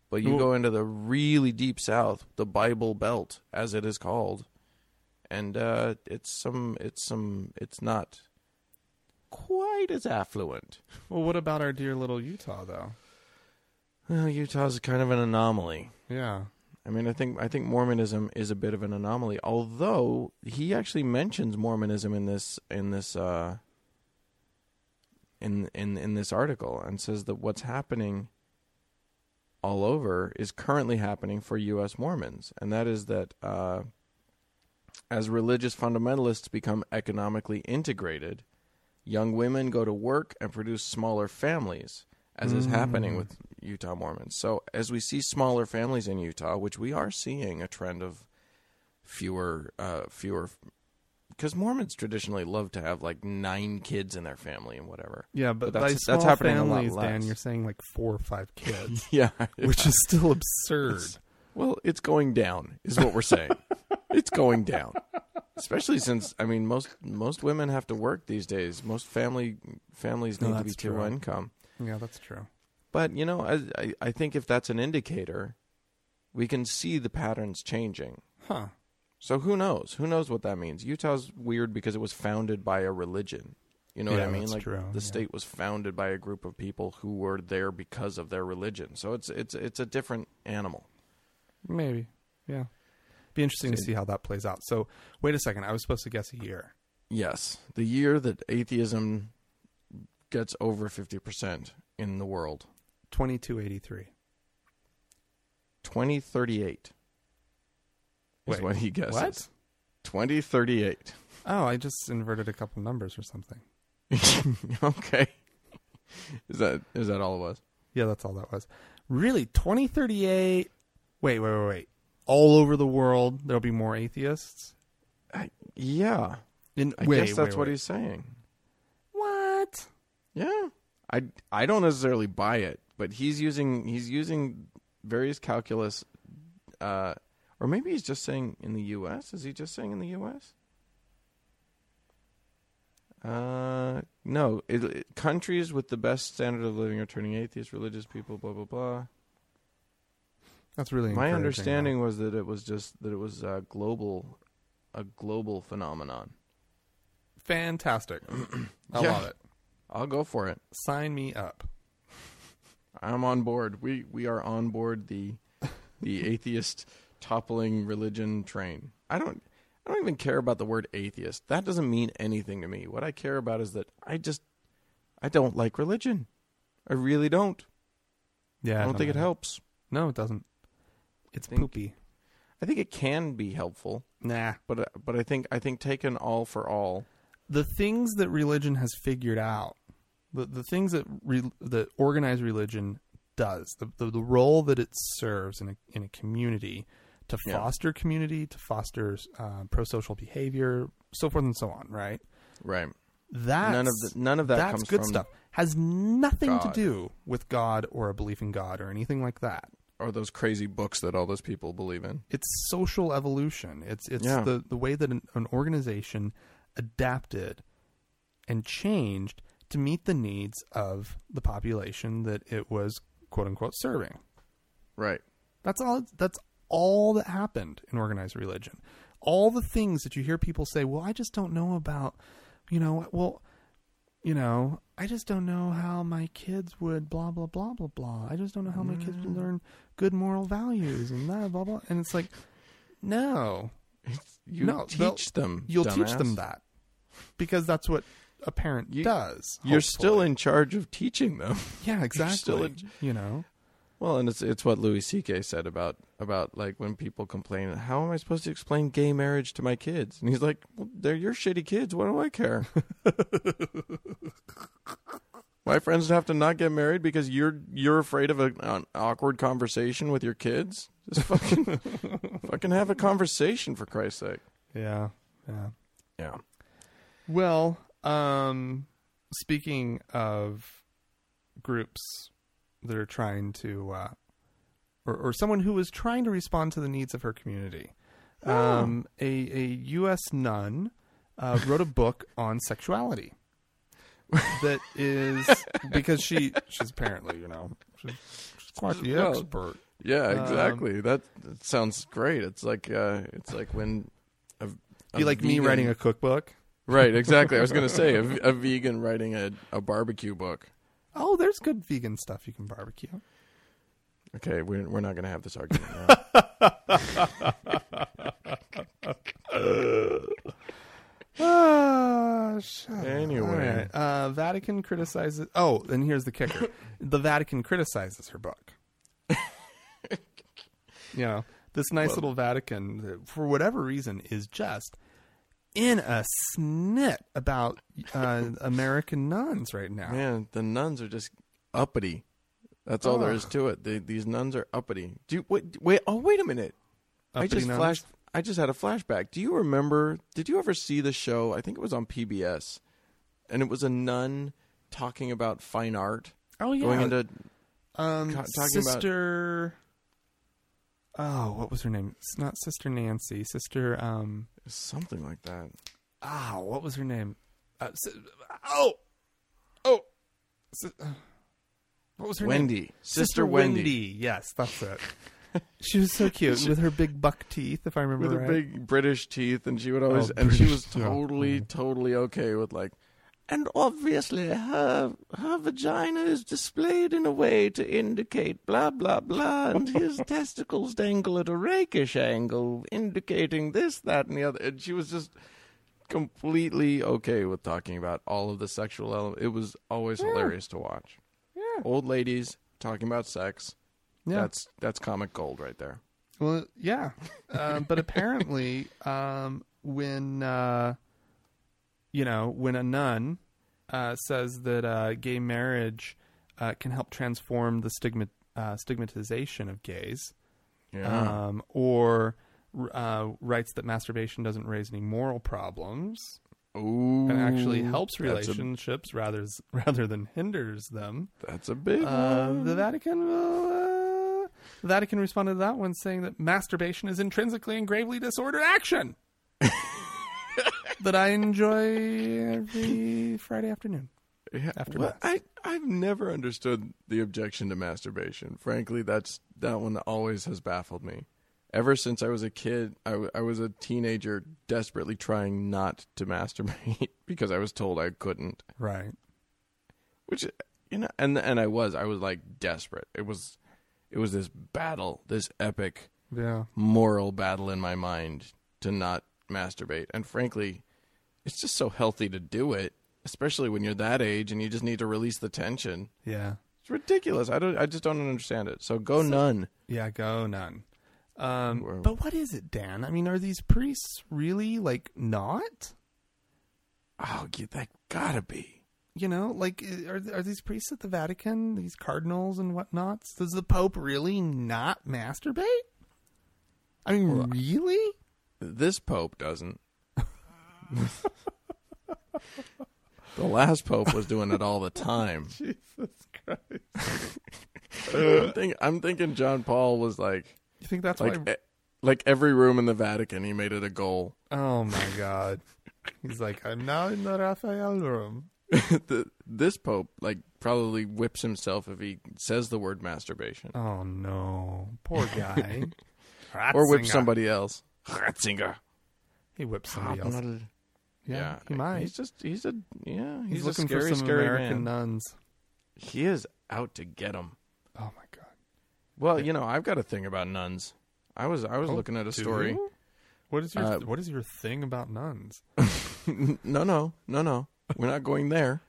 But you go into the really deep south, the Bible Belt, as it is called, and uh, it's some, it's some, it's not quite as affluent. well, what about our dear little Utah though? Well, Utah's kind of an anomaly. Yeah, I mean, I think I think Mormonism is a bit of an anomaly. Although he actually mentions Mormonism in this in this uh, in in in this article and says that what's happening all over is currently happening for U.S. Mormons, and that is that uh, as religious fundamentalists become economically integrated, young women go to work and produce smaller families, as is happening with Utah Mormons. So, as we see smaller families in Utah, which we are seeing a trend of fewer, uh, fewer, because Mormons traditionally love to have like nine kids in their family and whatever. yeah, but, by that's- small that's happening a lot families, Dan, you're saying like four or five kids, *laughs* Yeah, which is still *laughs* absurd. Well, it's going down, is what we're saying. *laughs* it's going down, especially since I mean most most women have to work these days. Most family families No, need to be that's two income. Yeah, that's true. But you know, I, I I think if that's an indicator, we can see the patterns changing. Huh? So who knows? Who knows what that means? Utah's weird because it was founded by a religion. You know Yeah, what I mean? that's like true, the yeah. state was founded by a group of people who were there because of their religion. So it's it's it's a different animal. Maybe. Yeah. Be interesting to See- how that plays out. So, wait a second. I was supposed to guess a year. Yes, the year that atheism gets over 50% in the world, 2283. 2038 is Wait, what he guesses. What? 2038. Oh, I just inverted a couple numbers or something. *laughs* okay. Is that is that all it was? Yeah, that's all that was. Really? 2038? Wait, wait, wait, wait. All over the world, there'll be more atheists? Yeah. In, I wait, guess that's wait, what wait. he's saying. What? Yeah. I I don't necessarily buy it, but he's using he's using various calculus uh or maybe he's just saying in the US. Is he just saying in the US? Uh no, it, it- countries with the best standard of living are turning atheist, religious people, blah blah blah. That's really My encouraging, understanding was that it was just that it was a global a global phenomenon. Fantastic. *clears throat* I Yeah. love it. I'll go for it. Sign me up. I'm on board. We we are on board the the *laughs* atheist toppling religion train. I don't I don't even care about the word atheist. That doesn't mean anything to me. What I care about is that I just I don't like religion. I really don't. Yeah. I don't think it helps. No, it doesn't. It's Think- poopy. I think it can be helpful, Nah. but uh, but I think I think taken all for all. the things that religion has figured out, the the things that re, that organized religion does, the, the the role that it serves in a in a community to Yeah. foster community, to foster uh, pro social behavior, so forth and so on. Right. Right. That's, none of the, none of that that's good stuff. Has nothing to do with God or a belief in God or anything like that. Or those crazy books that all those people believe in. it's social evolution. It's it's Yeah. the the way that an, an organization adapted and changed to meet the needs of the population that it was quote unquote serving. Right. That's all. That's all that happened in organized religion. All the things that you hear people say. Well, I just don't know about. You know. Well, you know. I just don't know how my kids would blah blah blah blah blah. I just don't know how my kids would mm. learn good moral values and that blah blah. And it's like, no, You No, they'll- teach them. you'll teach them that because that's what a parent You- does. You're still in charge of teaching them. *laughs* Yeah, exactly. still in- you know. Well, and it's it's what Louis C.K. said about about like when people complain, how am I supposed to explain gay marriage to my kids? And he's like, well, they're your shitty kids. What do I care? *laughs* my friends have to not get married because you're you're afraid of a, an awkward conversation with your kids. Just fucking *laughs* fucking have a conversation for Christ's sake. Yeah, yeah. Yeah. Well, um, speaking of groups that are trying to, uh, or, or someone who is trying to respond to the needs of her community, um, a, a U.S. nun uh, wrote a book on sexuality *laughs* that is because she she's apparently you know she's, she's quite the Well, expert. Yeah, Um, exactly. that, that sounds great. It's like uh, it's like when a, Be like me writing a cookbook. Right, exactly. I was going to say a, *laughs* a vegan writing a, a barbecue book. Oh, there's good vegan stuff you can barbecue. Okay, we're we're not going to have this argument now. *laughs* Shut up. Anyway. All right. Uh, Vatican criticizes. Oh, and here's the kicker: *laughs* the Vatican criticizes her book. *laughs* you know, this nice little Vatican, that, for whatever reason, is just in a snit about uh, *laughs* American nuns right now. Man, the nuns are just uppity. That's all there is to it. They, these nuns are uppity. Do you, wait, wait? Oh, wait a minute. I Uppity just nuns? flashed. I just had a flashback. Do you remember? Did you ever see the show? I think it was on PBS, and it was a nun talking about fine art, Oh yeah, going into um, co- talking about- sister. Oh, what was her name? It's not Sister Nancy. Sister. Um. something like that. Ah, what was her name? Uh, si- oh, oh, si- uh, what was her name? Wendy, Sister, Wendy, Yes, that's it. *laughs* she was so cute with her big buck teeth, if I remember with her big British teeth, and she would always, Oh, and she was totally, totally okay with like, and obviously her her vagina is displayed in a way to indicate blah blah blah, and his *laughs* testicles dangle at a rakish angle, indicating this, that, and the other. And she was just completely okay with talking about all of the sexual element. It was always hilarious to watch. Yeah. Old ladies talking about sex. Yeah. That's that's comic gold right there. Well, yeah, um, but apparently, um, when uh, you know, when a nun uh, says that uh, gay marriage uh, can help transform the stigma uh, stigmatization of gays, Yeah. um, or uh, writes that masturbation doesn't raise any moral problems Ooh, and actually helps that's a- relationships rather rather than hinders them. That's a big Uh, one. the Vatican will, uh, the Vatican responded to that one saying that masturbation is intrinsically and gravely disordered action *laughs* that I enjoy every Friday afternoon. Yeah, after well, I I've never understood the objection to masturbation. Frankly, that's that one always has baffled me. Ever since I was a kid, I, w- I was a teenager desperately trying not to *laughs* masturbate because I was told I couldn't. Right. Which you know, and and I was I was like desperate. It was it was this battle, this epic Yeah. moral battle in my mind to not masturbate. And frankly, it's just so healthy to do it, especially when you're that age and you just need to release the tension. Yeah. It's ridiculous. I don't I just don't understand it. So go nun. Yeah. Go nun. Um, but what is it, Dan? I mean, are these priests really like not? Oh, that gotta be. You know, like eh, are are these priests at the Vatican, these cardinals and whatnots? Does the Pope really not masturbate? I mean, really? This pope doesn't. *laughs* the last pope was doing it all the time. *laughs* Jesus Christ! *laughs* I'm, think, I'm thinking John Paul was like, You think that's like, why? e- like every room in the Vatican, he made it a goal. Oh my god. He's like, I'm now in the Raphael room. *laughs* the, this pope like probably whips himself if he says the word masturbation, Oh no, poor guy. *laughs* or whips Ratzinger. somebody else. Ratzinger. He whips somebody else. Hot-blooded. Yeah, he might. He's just he's a yeah he's, He's, a looking scary for some scary American man. nuns. He is out to get him. Oh my god. Well, you know I've got a thing about nuns. I was I was Oh, looking at a story. you? What is your Uh, What is your thing about nuns? *laughs* no, no, no, no. We're not going there.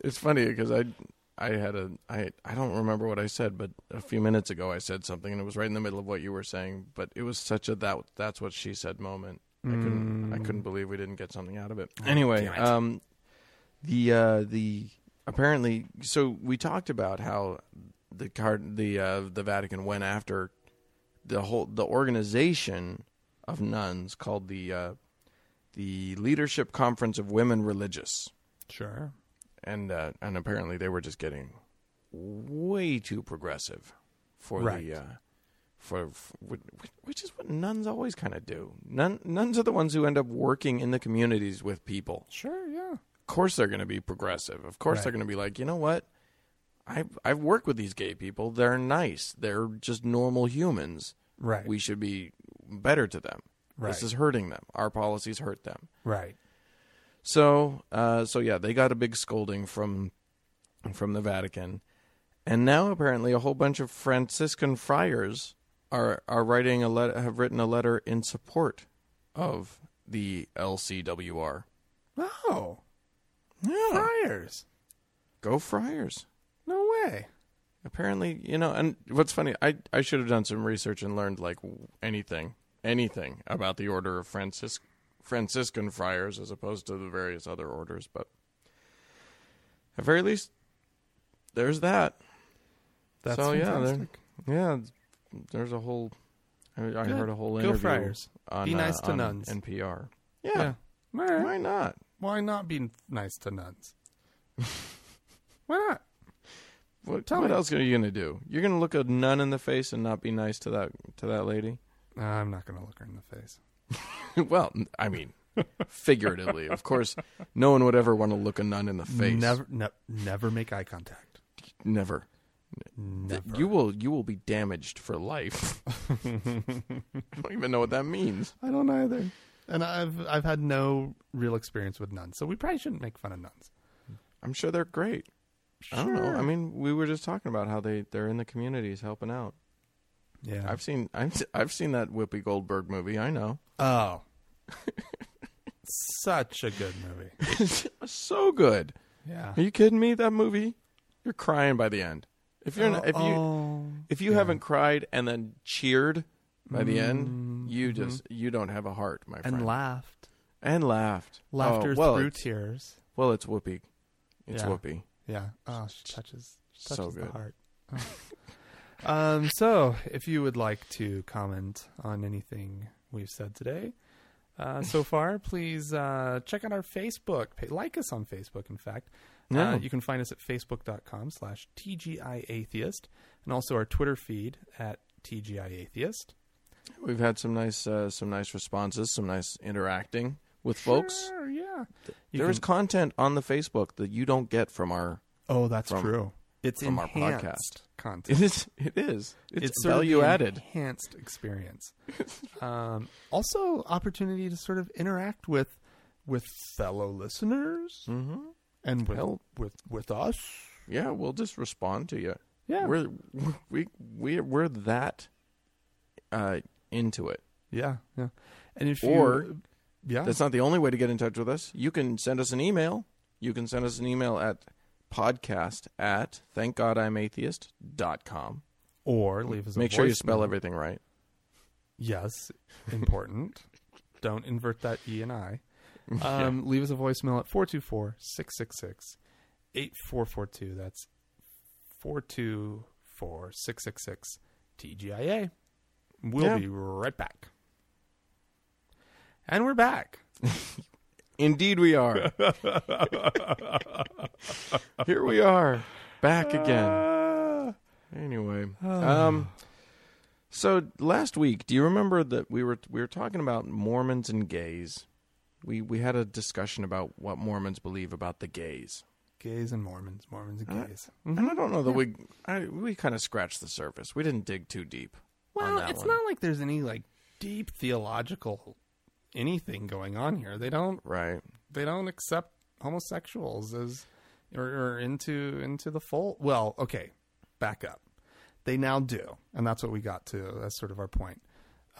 it's funny because I, I had a, I, I don't remember what I said, but a few minutes ago I said something and it was right in the middle of what you were saying. But it was such a that that's what she said moment. I couldn't, I couldn't believe we didn't get something out of it. Anyway, it. um, the uh, the apparently, so we talked about how the card, the uh, the Vatican went after the whole the organization of nuns called the uh, the Leadership Conference of Women Religious, Sure. and uh, and apparently they were just getting way too progressive for Right. the uh, for, for which is what nuns always kind of do. Nun, nuns are the ones who end up working in the communities with people. Sure. Yeah. Of course they're going to be progressive. Of course Right. they're going to be like, you know what? I've I've worked with these gay people. They're nice. They're just normal humans. Right. We should be better to them. Right. This is hurting them. Our policies hurt them. right. So, uh, so yeah, they got a big scolding from from the Vatican, and now apparently a whole bunch of Franciscan friars are are writing a letter, have written a letter in support of the LCWR. Oh, Yeah, friars. go friars. No way. Apparently, you know, and what's funny, I I should have done some research and learned like anything, anything about the order of Francis Franciscan friars as opposed to the various other orders, but at very least, there's that. That's So, yeah, they're- Yeah, there's a whole. I, I heard a whole Go interview friars. on Be uh, nice to nuns. NPR. Yeah. Yeah, right. why not? Why not be nice to nuns? *laughs* Why not? What, Tell what else are you gonna do? You're gonna look a nun in the face and not be nice to that to that lady? I'm not going to look her in the face. *laughs* well, I mean, figuratively, of course, no one would ever want to look a nun in the face. Never, ne- never make eye contact. never. Never. You will, you will be damaged for life. *laughs* I don't even know what that means. I don't either. And I've I've had no real experience with nuns, so we probably shouldn't make fun of nuns. I'm sure they're great. I don't know. I mean, we were just talking about how they they're in the communities helping out. Yeah. I've seen I've I've seen that Whoopi Goldberg movie. I know. *laughs* oh, such a good movie. so good. Yeah. Are you kidding me? That movie, you're crying by the end. If you're not, if you oh, if you yeah. haven't cried and then cheered by the end, Mm, you just you don't have a heart, my friend. and laughed, and laughed. laughter oh, well, through tears. well, it's Whoopi. It's Yeah. Whoopi. Yeah. Oh, she touches touches So the heart. Oh. *laughs* um. So, if you would like to comment on anything we've said today, uh, so *laughs* far, please uh, check out our Facebook. Like us on Facebook. In fact, Yeah. uh, you can find us at facebook.com/slash tgiatheist, and also our Twitter feed at tgiatheist. We've had some nice uh, some nice responses, some nice interacting with folks. Sure, yeah. You There is can- content on the Facebook that you don't get from our. oh, that's from- true. It's from our enhanced podcast. content. It is. It is. It's, it's value added. enhanced experience. *laughs* um, also, opportunity to sort of interact with with fellow listeners Mm-hmm. and with with with us. Yeah, we'll just respond to you. Yeah, We're we we we're that uh, into it. yeah, yeah. And if Or- you, yeah, That's not the only way to get in touch with us. You can send us an email. You can send us an email at podcast at thankgodimatheist.com. or leave us. A Make sure you spell everything right. Yes, important. *laughs* Don't invert that E and I. *laughs* Um, Leave us a voicemail at 424 666 8442. That's 424 666 TGIA. We'll Yeah. be right back. And we're back. *laughs* Indeed, we are. *laughs* Here we are, back again. Anyway, um, so last week, do you remember that we were we were talking about Mormons and gays? We we had a discussion about what Mormons believe about the gays. Gays and Mormons, Mormons and Uh, gays. And I don't know that we I, we kind of scratched the surface. We didn't dig too deep. on Well, that it's one. not like there's any like deep theological anything going on here. They don't right. they don't accept homosexuals as or, or into into the fold. Well, okay, back up. They now do, and that's what we got to. That's sort of our point.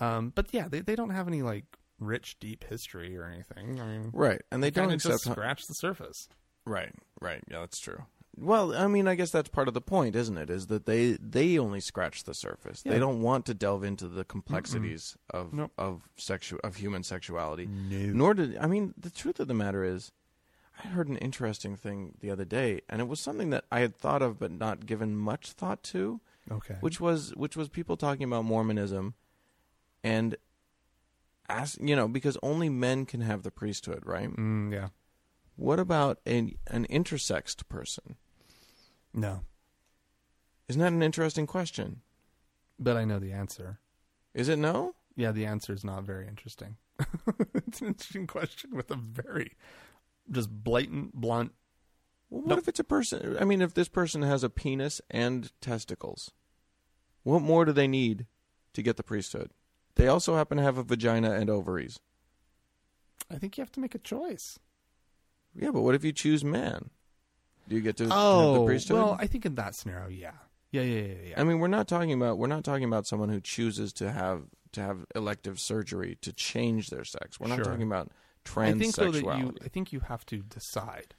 Um, but yeah, they they don't have any like rich, deep history or anything. I mean, Right, and they don't accept just scratch the surface. Right, right. Yeah, that's true. Well, I mean, I guess that's part of the point, isn't it? Is that they they only scratch the surface. Yeah. They don't want to delve into the complexities of Nope. of sexu- of human sexuality. No. Nor did I mean the truth of the matter is, I heard an interesting thing the other day, and it was something that I had thought of but not given much thought to, Okay. which was which was people talking about Mormonism, and as you know, because only men can have the priesthood, right? Mm, yeah. What about an an intersexed person? No, Isn't that an interesting question? but I know the answer. Is it no? Yeah, the answer is not very interesting. *laughs* it's an interesting question with a very just blatant, blunt. Well, what No. if it's a person? I mean, if this person has a penis and testicles, what more do they need to get the priesthood? They also happen to have a vagina and ovaries. I think you have to make a choice. Yeah, but what if you choose man? Do you get to have the Oh, priesthood? well, I think in that scenario, yeah, yeah, yeah, yeah, yeah. I mean, we're not talking about we're not talking about someone who chooses to have to have elective surgery to change their sex. We're not Sure. talking about I think though transsexuality. that you, I think you have to decide,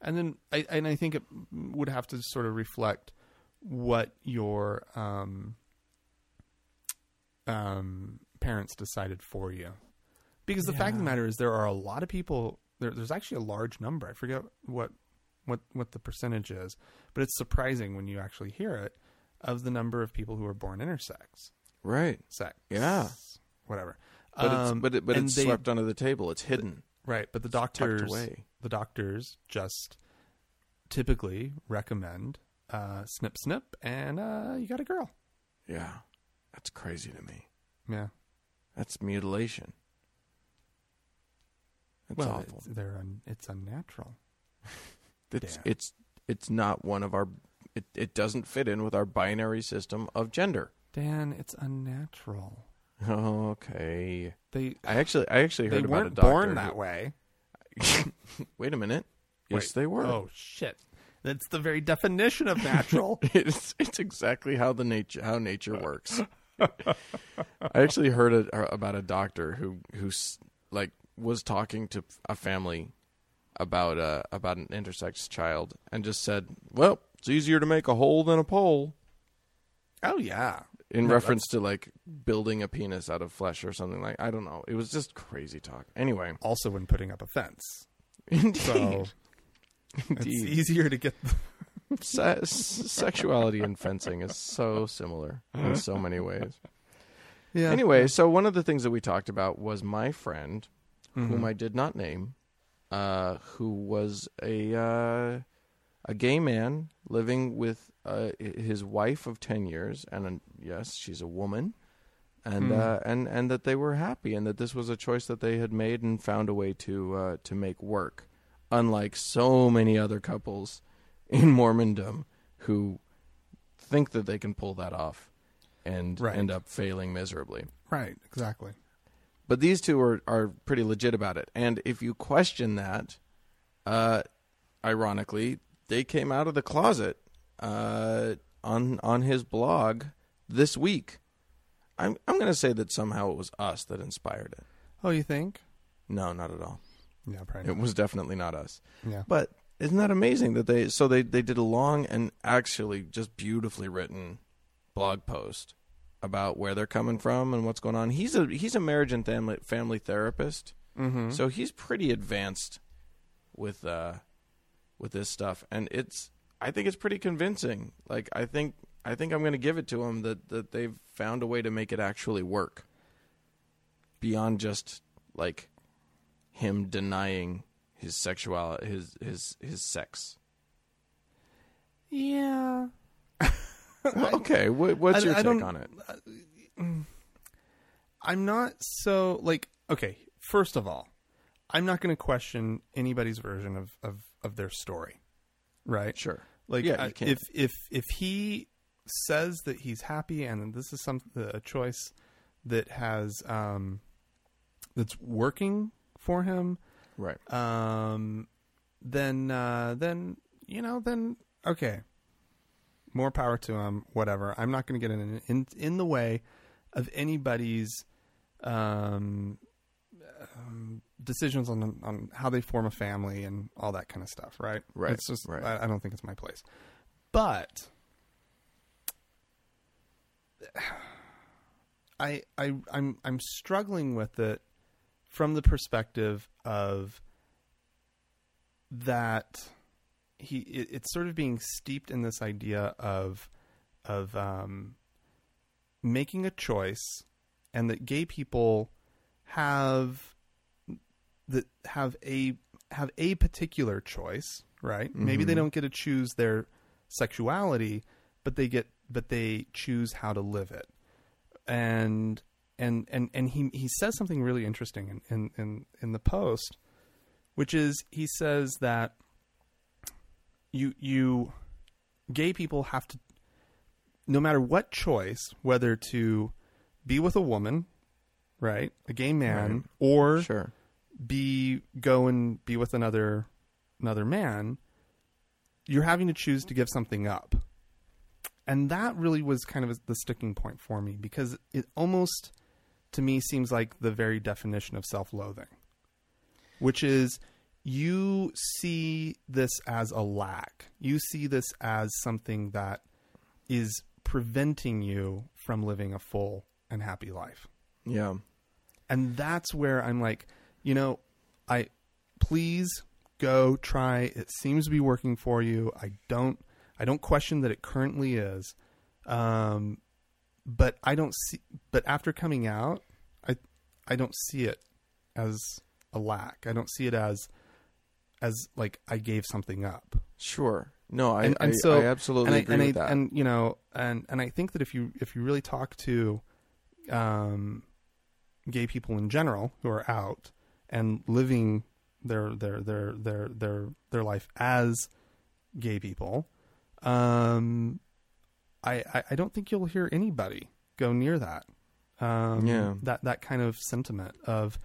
and then I and I think it would have to sort of reflect what your um, um, parents decided for you, because the fact of the matter is there are a lot of people. There, there's actually a large number. I forget what what what the percentage is, but it's surprising when you actually hear it of the number of people who are born intersex, right? sex, Yeah. whatever. But Um, it's but it, but it's they- swept under the table. It's hidden. Right, but the tucked doctors away. the doctors just typically recommend uh, snip snip and uh, you got a girl. Yeah, that's crazy to me. Yeah. That's mutilation. That's well, awful. it's, they're un, it's unnatural. *laughs* It's it's it's not one of our. It it doesn't fit in with our binary system of gender. Dan, it's unnatural. Okay. They I actually I actually they heard about a weren't doctor born who- that way. *laughs* Wait a minute. Yes, Wait. they were. Oh shit. That's the very definition of natural. *laughs* it's it's exactly how the nature how nature works. I actually heard a, about a doctor who who's like was talking to a family about uh about an intersex child and just said, "Well, it's easier to make a hole than a pole." oh yeah. In No, reference to like building a penis out of flesh or something like I don't know. It was just crazy talk. Anyway, Also when putting up a fence. indeed, So it's indeed, easier to get the, Se- sexuality and fencing is so similar in so many ways. Yeah. Anyway, so one of the things that we talked about was my friend, Mm-hmm. whom I did not name, uh, who was a uh, a gay man living with uh, his wife of ten years, and uh, yes, she's a woman, and uh, and and that they were happy, and that this was a choice that they had made and found a way to uh, to make work, unlike so many other couples *laughs* in Mormondom who think that they can pull that off and Right. end up failing miserably. Right, exactly. But these two are, are pretty legit about it. And if you question that, uh, ironically, they came out of the closet uh, on on his blog this week. I'm I'm going to say that somehow it was us that inspired it. Oh, you think? No, not at all. Yeah, probably. It was definitely not us. Yeah. But isn't that amazing that they so they they did a long and actually just beautifully written blog post about where they're coming from and what's going on. He's a he's a marriage and family family therapist. Mm-hmm. So he's pretty advanced with uh with this stuff and it's I think it's pretty convincing. Like I think I think I'm going to give it to him that that they've found a way to make it actually work beyond just like him denying his sexuality his his his sex. Yeah. *laughs* *laughs* okay, what, what's I- your I take on it? I'm not so like okay, first of all, I'm not going to question anybody's version of, of of their story. Right? Sure. Like Yeah, I- if if if he says that he's happy and this is some a choice that has um that's working for him, Right. um then uh then you know then okay more power to him whatever. I'm not going to get in, in in the way of anybody's um, um decisions on on how they form a family and all that kind of stuff right? Right, it's just right. I, I don't think it's my place. But *sighs* I I I'm I'm struggling with it from the perspective of that he it, it's sort of being steeped in this idea of of um, making a choice and that gay people have that have a have a particular choice right? Maybe they don't get to choose their sexuality but they get but they choose how to live it. And and and and he he says something really interesting in in in, in the post which is he says that you you gay people have to no matter what choice whether to be with a woman right a gay man Right. or Sure. be go and be with another another man you're having to choose to give something up and that really was kind of the sticking point for me because it almost to me seems like the very definition of self-loathing which is you see this as a lack you see this as something that is preventing you from living a full and happy life Yeah. and that's where I'm like, you know, I please go try. It seems to be working for you. I don't I don't question that it currently is. Um but I don't see but after coming out, I I don't see it as a lack. I don't see it as as like I gave something up Sure. No, I, and, and I, so I absolutely and I, agree and with I, that. And you know, and and I think that if you if you really talk to um, gay people in general who are out and living their their their their their their life as gay people, um, I, I I don't think you'll hear anybody go near that. Um, Yeah. that that kind of sentiment of,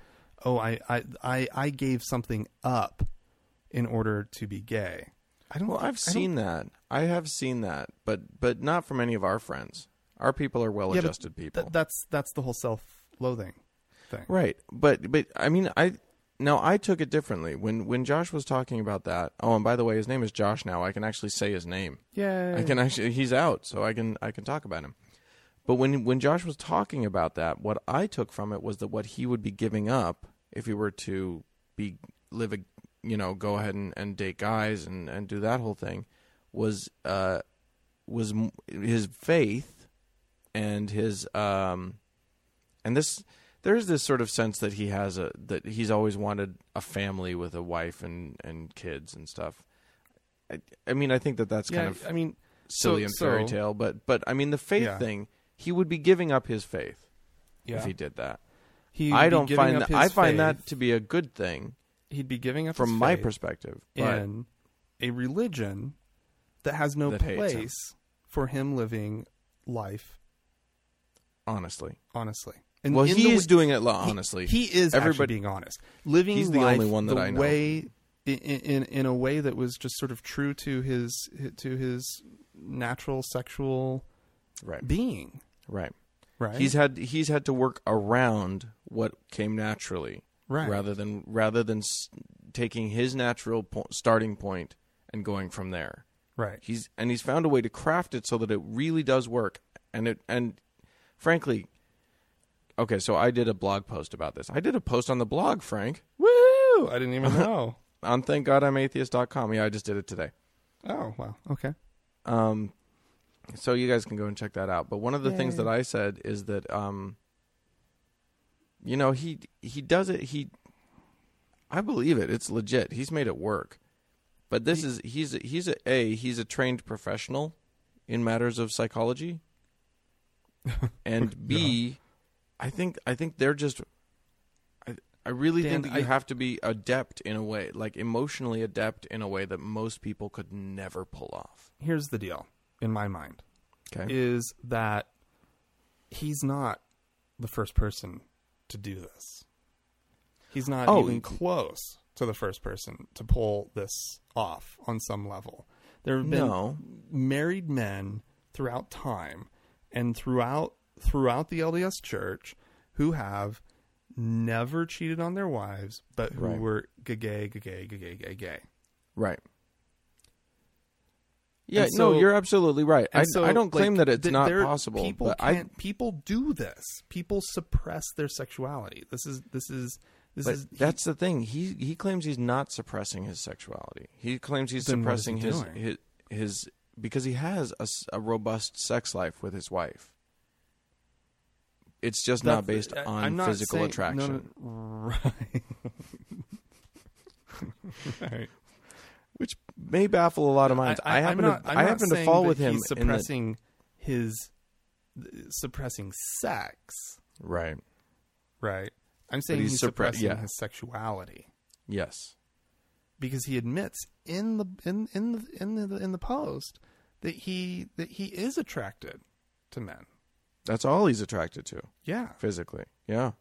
oh, I I I, I gave something up in order to be gay. I don't. well, thi- I've seen that. I have seen that, but but not from any of our friends. Our people are well-adjusted people. Th- that's that's the whole self-loathing thing. Right. But but I mean I now I took it differently. When when Josh was talking about that. Oh, and by the way, his name is Josh now. I can actually say his name. Yeah. I can actually he's out, so I can I can talk about him. But when when Josh was talking about that, what I took from it was that what he would be giving up if he were to be live a you know go ahead and, and date guys and, and do that whole thing was uh was m- his faith and his um and this there's this sort of sense that he has a that he's always wanted a family with a wife and and kids and stuff. I, I mean, I think that that's yeah. kind of I mean, silly so- and fairy so- tale, but but I mean the faith Yeah. thing, he would be giving up his faith yeah. if he did that. He'd I don't find that I find that to be a good thing he'd be giving up from my perspective. But in a religion that has no That hates him. place for him living life honestly, honestly. And well, he is way- doing it lo- he- honestly. He, is Everybody- being honest. Living He's the life only one that the I know. way in, in in a way that was just sort of true to his to his natural sexual right, being. right. Right. He's had he's had to work around what came naturally, right. rather than rather than s- taking his natural po- starting point and going from there. right. He's and he's found a way to craft it so that it really does work. And it and frankly, okay, so I did a blog post about this. I did a post on the blog, Frank, Woo! I didn't even *laughs* know. on thankgodimatheist.com. Yeah, I just did it today. oh wow. Okay. Um, so you guys can go and check that out. But one of the things that I said is that um, you know, he he does it. He, I believe it. It's legit. He's made it work. But this is he's a, he's a, a he's a trained professional in matters of psychology, *laughs* and B, I think I think they're just. I I really Dan, think that you I- have to be adept in a way, like emotionally adept in a way that most people could never pull off. Here's the deal, in my mind, Okay. is that he's not the first person to do this. He's not Oh, even close to the first person to pull this off on some level. There have been No. married men throughout time and throughout throughout the LDS church who have never cheated on their wives, but who Right. were gay, gay, gay, gay, gay, gay, gay. Right. Yeah, And no, you're absolutely right. I, so, I don't claim like, that it's th- not possible, People but I people do this. People suppress their sexuality. This is this is this But is that's the thing. He he claims he's not suppressing his sexuality. He claims he's Then what is suppressing he his, his his because he has a robust sex life with his wife. It's just not based I- on not physical saying- attraction, no, no, *laughs* right. *laughs* right. May baffle a lot of minds. I, I'm happen not, to I'm I happen to fall with him in the, suppressing his suppressing sex. right. Right. I'm saying he's he's, suppre- suppressing yeah. his sexuality Yes. because he admits in the in in the in the in the post that he that he is attracted to men. That's all he's attracted to Yeah. physically. Yeah.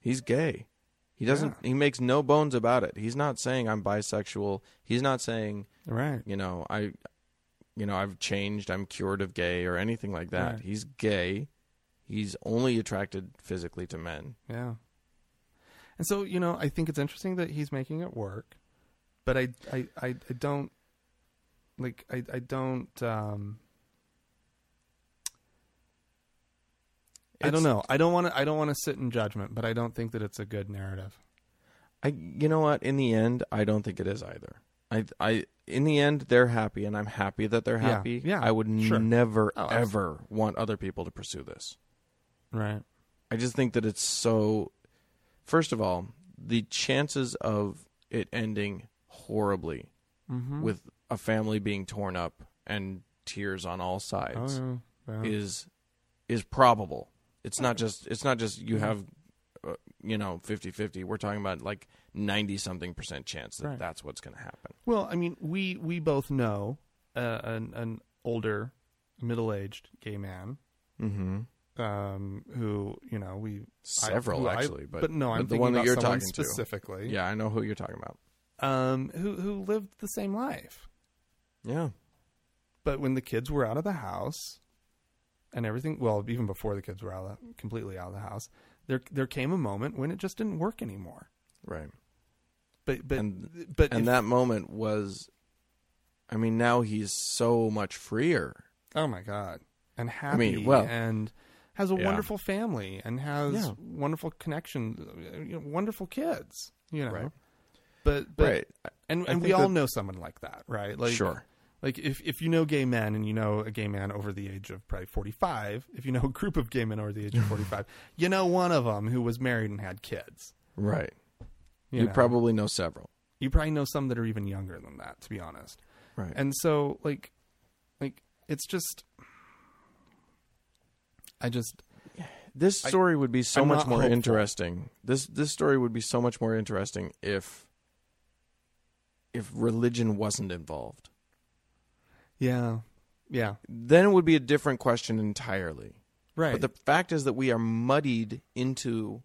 He's gay. He doesn't he makes no bones about it. He's not saying I'm bisexual. He's not saying Right. you know i you know i've changed i'm cured of gay or anything like that Right. he's gay he's only attracted physically to men Yeah. And so, you know, I think it's interesting that he's making it work, but I I I, I don't like I I don't um I don't know. I don't want to I don't want to sit in judgment, but I don't think that it's a good narrative. i you know what in the end i don't think it is either i i in the end they're happy and i'm happy that they're Yeah, happy yeah, i would sure. never Oh, ever want other people to pursue this Right. i just think that it's so first of all the chances of it ending horribly Mhm. with a family being torn up and tears on all sides Oh, yeah. Yeah. is is probable. It's not just it's not just you have uh, you know 50-50. We're talking about like 90 something percent chance that Right. that's what's going to happen. Well, I mean, we we both know uh, an an older, middle aged gay man Mhm. um, who you know we I- Several who I- actually, but, no, I'm but the thinking one that about you're someone talking specifically. to. Yeah, I know who you're talking about. um, who who lived the same life, Yeah. but when the kids were out of the house and everything, well, even before the kids were out of the, completely out of the house, there there came a moment when it just didn't work anymore. Right. But but And- but And if- that moment was I mean, now he's so much freer. oh my god, and happy I mean, well- and has a Yeah. wonderful family and has Yeah. wonderful connection, you know, wonderful kids. You know, Right. but but right. and and we all know someone like that, right? Like sure. Like if if you know gay men and you know a gay man over the age of probably 45, if you know a group of gay men over the age of *laughs* 45, you know one of them who was married and had kids. Right. You, You, know? probably know several. you probably know some that are even younger than that, to be honest. Right. And so like like it's just I just This I- story would be so I'm much more hopeful. interesting. This this story would be so much more interesting if if religion wasn't involved. Yeah. Yeah. Then it would be a different question entirely. Right. But the fact is that we are muddied into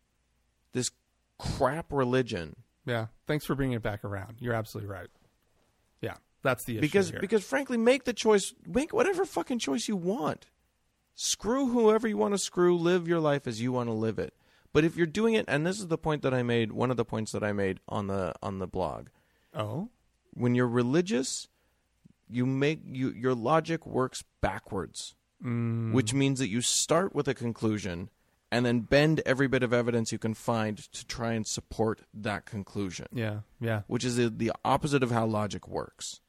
this crap religion yeah. Thanks for bringing it back around. You're absolutely right. Yeah. That's the issue because here. because frankly make the choice make whatever fucking choice you want. Screw whoever you want to screw, live your life as you want to live it. But if you're doing it and this is the point that I made, one of the points that I made on the on the blog. oh. when you're religious, you make you your logic works backwards, Mm, which means that you start with a conclusion and then bend every bit of evidence you can find to try and support that conclusion, yeah. Yeah. which is the, the opposite of how logic works.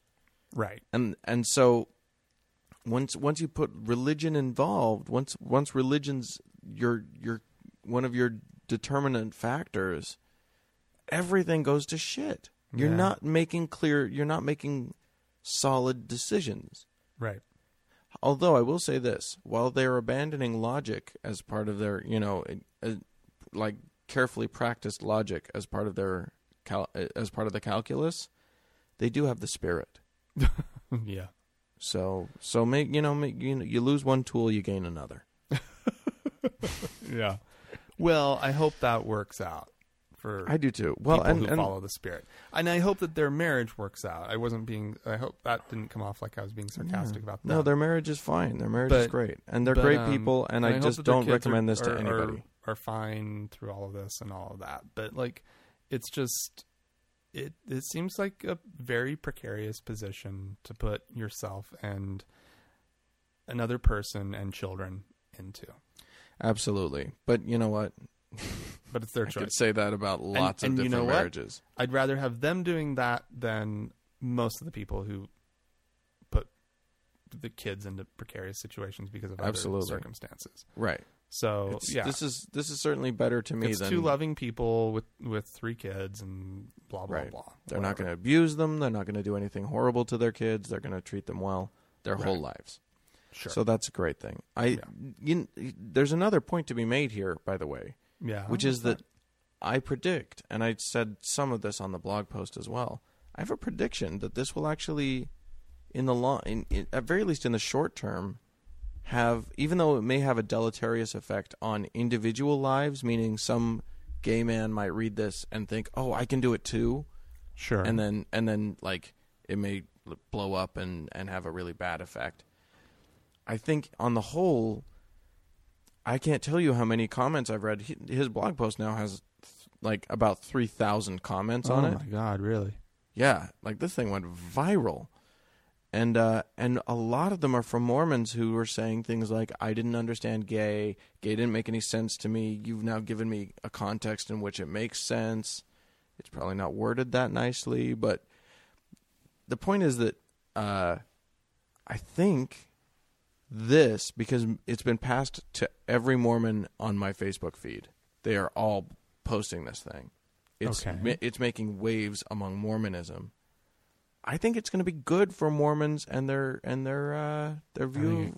Right. And and so once once you put religion involved, once once religion's your your one of your determinant factors, everything goes to shit. You're Yeah. not making clear. You're not making solid decisions. Right. Although I will say this, while they're abandoning logic as part of their, you know, uh, like carefully practiced logic as part of their cal- uh, as part of the calculus, they do have the spirit. *laughs* yeah. So so make you know make you know, you lose one tool, you gain another. *laughs* Yeah. Well, I hope that works out for I do too. Well, people and, who and follow the spirit, and I hope that their marriage works out. I wasn't being. I hope that didn't come off like I was being sarcastic about that. no, their marriage is fine. Their marriage is great, and they're But, great um, people. And I, hope just don't recommend are, this to are- anybody. Are, are fine through all of this and all of that, but like, it's just it. It seems like a very precarious position to put yourself and another person and children into. Absolutely, but you know what? *laughs* But it's their I choice. could say that about lots and of you different know what? marriages. I'd rather have them doing that than most of the people who put the kids into precarious situations because of Absolutely. other circumstances. Right. So It's- yeah, This is this is certainly better to me it's than two loving people with with three kids and blah blah Right. blah. They're not going to abuse them. They're not going to do anything horrible to their kids. They're going to treat them well their whole lives. Sure. So that's a great thing. I Yeah. you, there's another point to be made here, by the way, yeah, which is that I predict, and I said some of this on the blog post as well. I have a prediction that this will actually, in the long, in, in, at very least in the short term, have even though it may have a deleterious effect on individual lives, meaning some gay man might read this and think, "Oh, I can do it too." sure. and then and then like it may blow up and and have a really bad effect. I think on the whole, I can't tell you how many comments I've read. He, his blog post now has like about three thousand comments oh on it. Oh my god, really? Yeah, like this thing went viral. And uh, and a lot of them are from Mormons who were saying things like, "I didn't understand gay. Gay didn't make any sense to me. You've now given me a context in which it makes sense." It's probably not worded that nicely, but the point is that uh, I think this because it's been passed to every Mormon on my Facebook feed. They are all posting this thing. It's Okay. ma- it's making waves among Mormonism. I think it's going to be good for Mormons and their and their uh, their view, think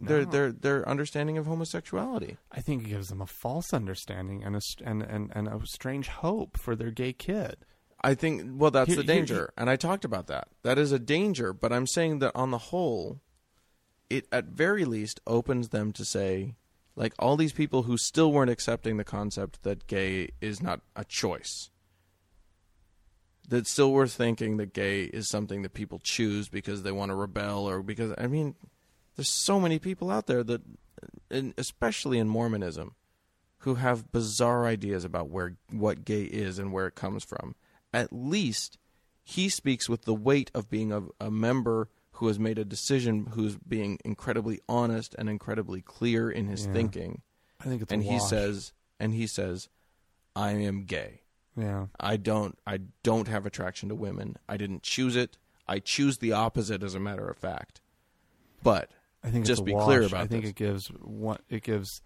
of their no. their their understanding of homosexuality. I think it gives them a false understanding and a and, and and a strange hope for their gay kid. I think well that's Here- the here- danger, and I talked about that. That is a danger, but I'm saying that on the whole, it at very least opens them to say, like all these people who still weren't accepting the concept that gay is not a choice. That still were thinking that gay is something that people choose because they want to rebel or because I mean, there's so many people out there that, especially in Mormonism, who have bizarre ideas about where what gay is and where it comes from. At least he speaks with the weight of being a, a member who has made a decision, who's being incredibly honest and incredibly clear in his Yeah. thinking. I think it's and a he wash. says, and he says, I am gay. yeah, I don't I don't have attraction to women. I didn't choose it. I choose the opposite as a matter of fact. But I think Just it's a be wash. clear about I think this. it gives what it gives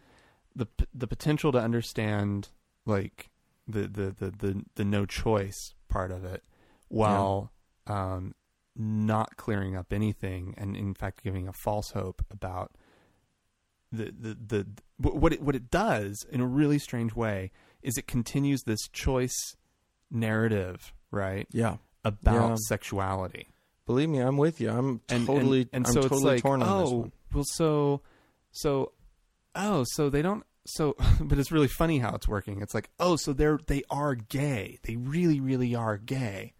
the p- the potential to understand like the the the the, the no choice part of it, while um, not clearing up anything, and in fact giving a false hope about the the the what it what it does in a really strange way is it continues this choice narrative, right, yeah, about Yeah. sexuality believe me, I'm with you. I'm and, totally and, and I'm so totally it's like torn on oh this one. well so so oh so they don't so *laughs* but it's really funny how it's working it's like oh so they're they are gay they really really are gay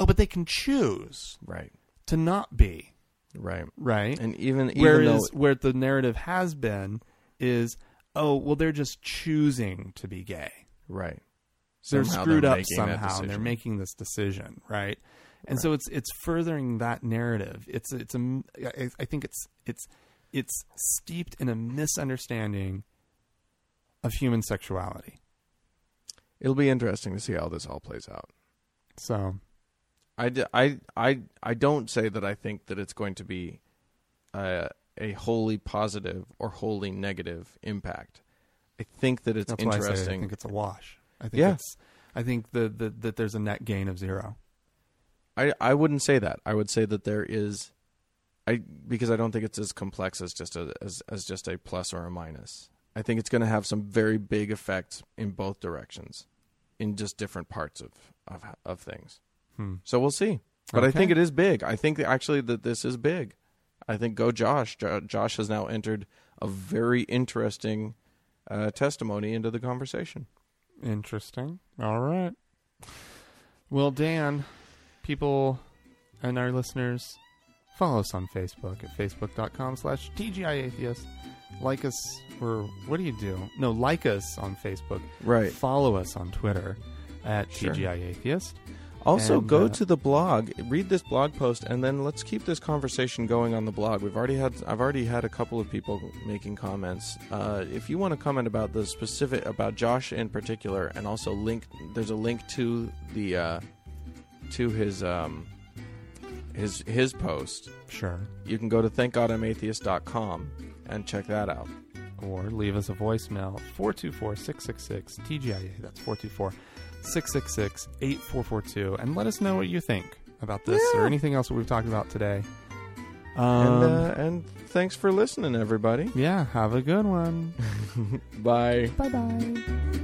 oh but they can choose Right. to not be Right. right And even even whereas though where the narrative has been is oh well they're just choosing to be gay right. So they're screwed they're up somehow and they're making this decision right and Right. so it's it's furthering that narrative it's it's a I think it's it's it's steeped in a misunderstanding of human sexuality It'll be interesting to see how this all plays out. so I, I, I, I don't say that I think that it's going to be a, a wholly positive or wholly negative impact. I think that it's that's why I, say I think it's a wash i think Yeah. it's i think the, the that there's a net gain of zero I I wouldn't say that. I would say that there is, I because I don't think it's as complex as just a as as just a plus or a minus. I think it's going to have some very big effects in both directions, in just different parts of of of things. Hmm. So we'll see. But I think it is big. I think that actually that this is big. I think go Josh. Jo- Josh has now entered a very interesting uh, testimony into the conversation. Interesting. All right. Well, Dan, people and our listeners, follow us on Facebook at facebook.com slash TGIAtheist. Like us, or what do you do? No, like us on Facebook. Right. Follow us on Twitter at Sure. TGIAtheist. Also, And, go uh, to the blog, read this blog post, and then let's keep this conversation going on the blog. We've already had, I've already had a couple of people making comments. Uh, if you want to comment about the specific, about Josh in particular, and also link, there's a link to the, uh, to his, um, his his post. Sure. You can go to thankgodimatheist.com and check that out. Or leave us a voicemail 424 666 TGIA. That's 424 666 8442. And let us know what you think about this or anything else that we've talked about today. and Um, uh, and thanks for listening, everybody. yeah, have a good one. *laughs* Bye. bye bye.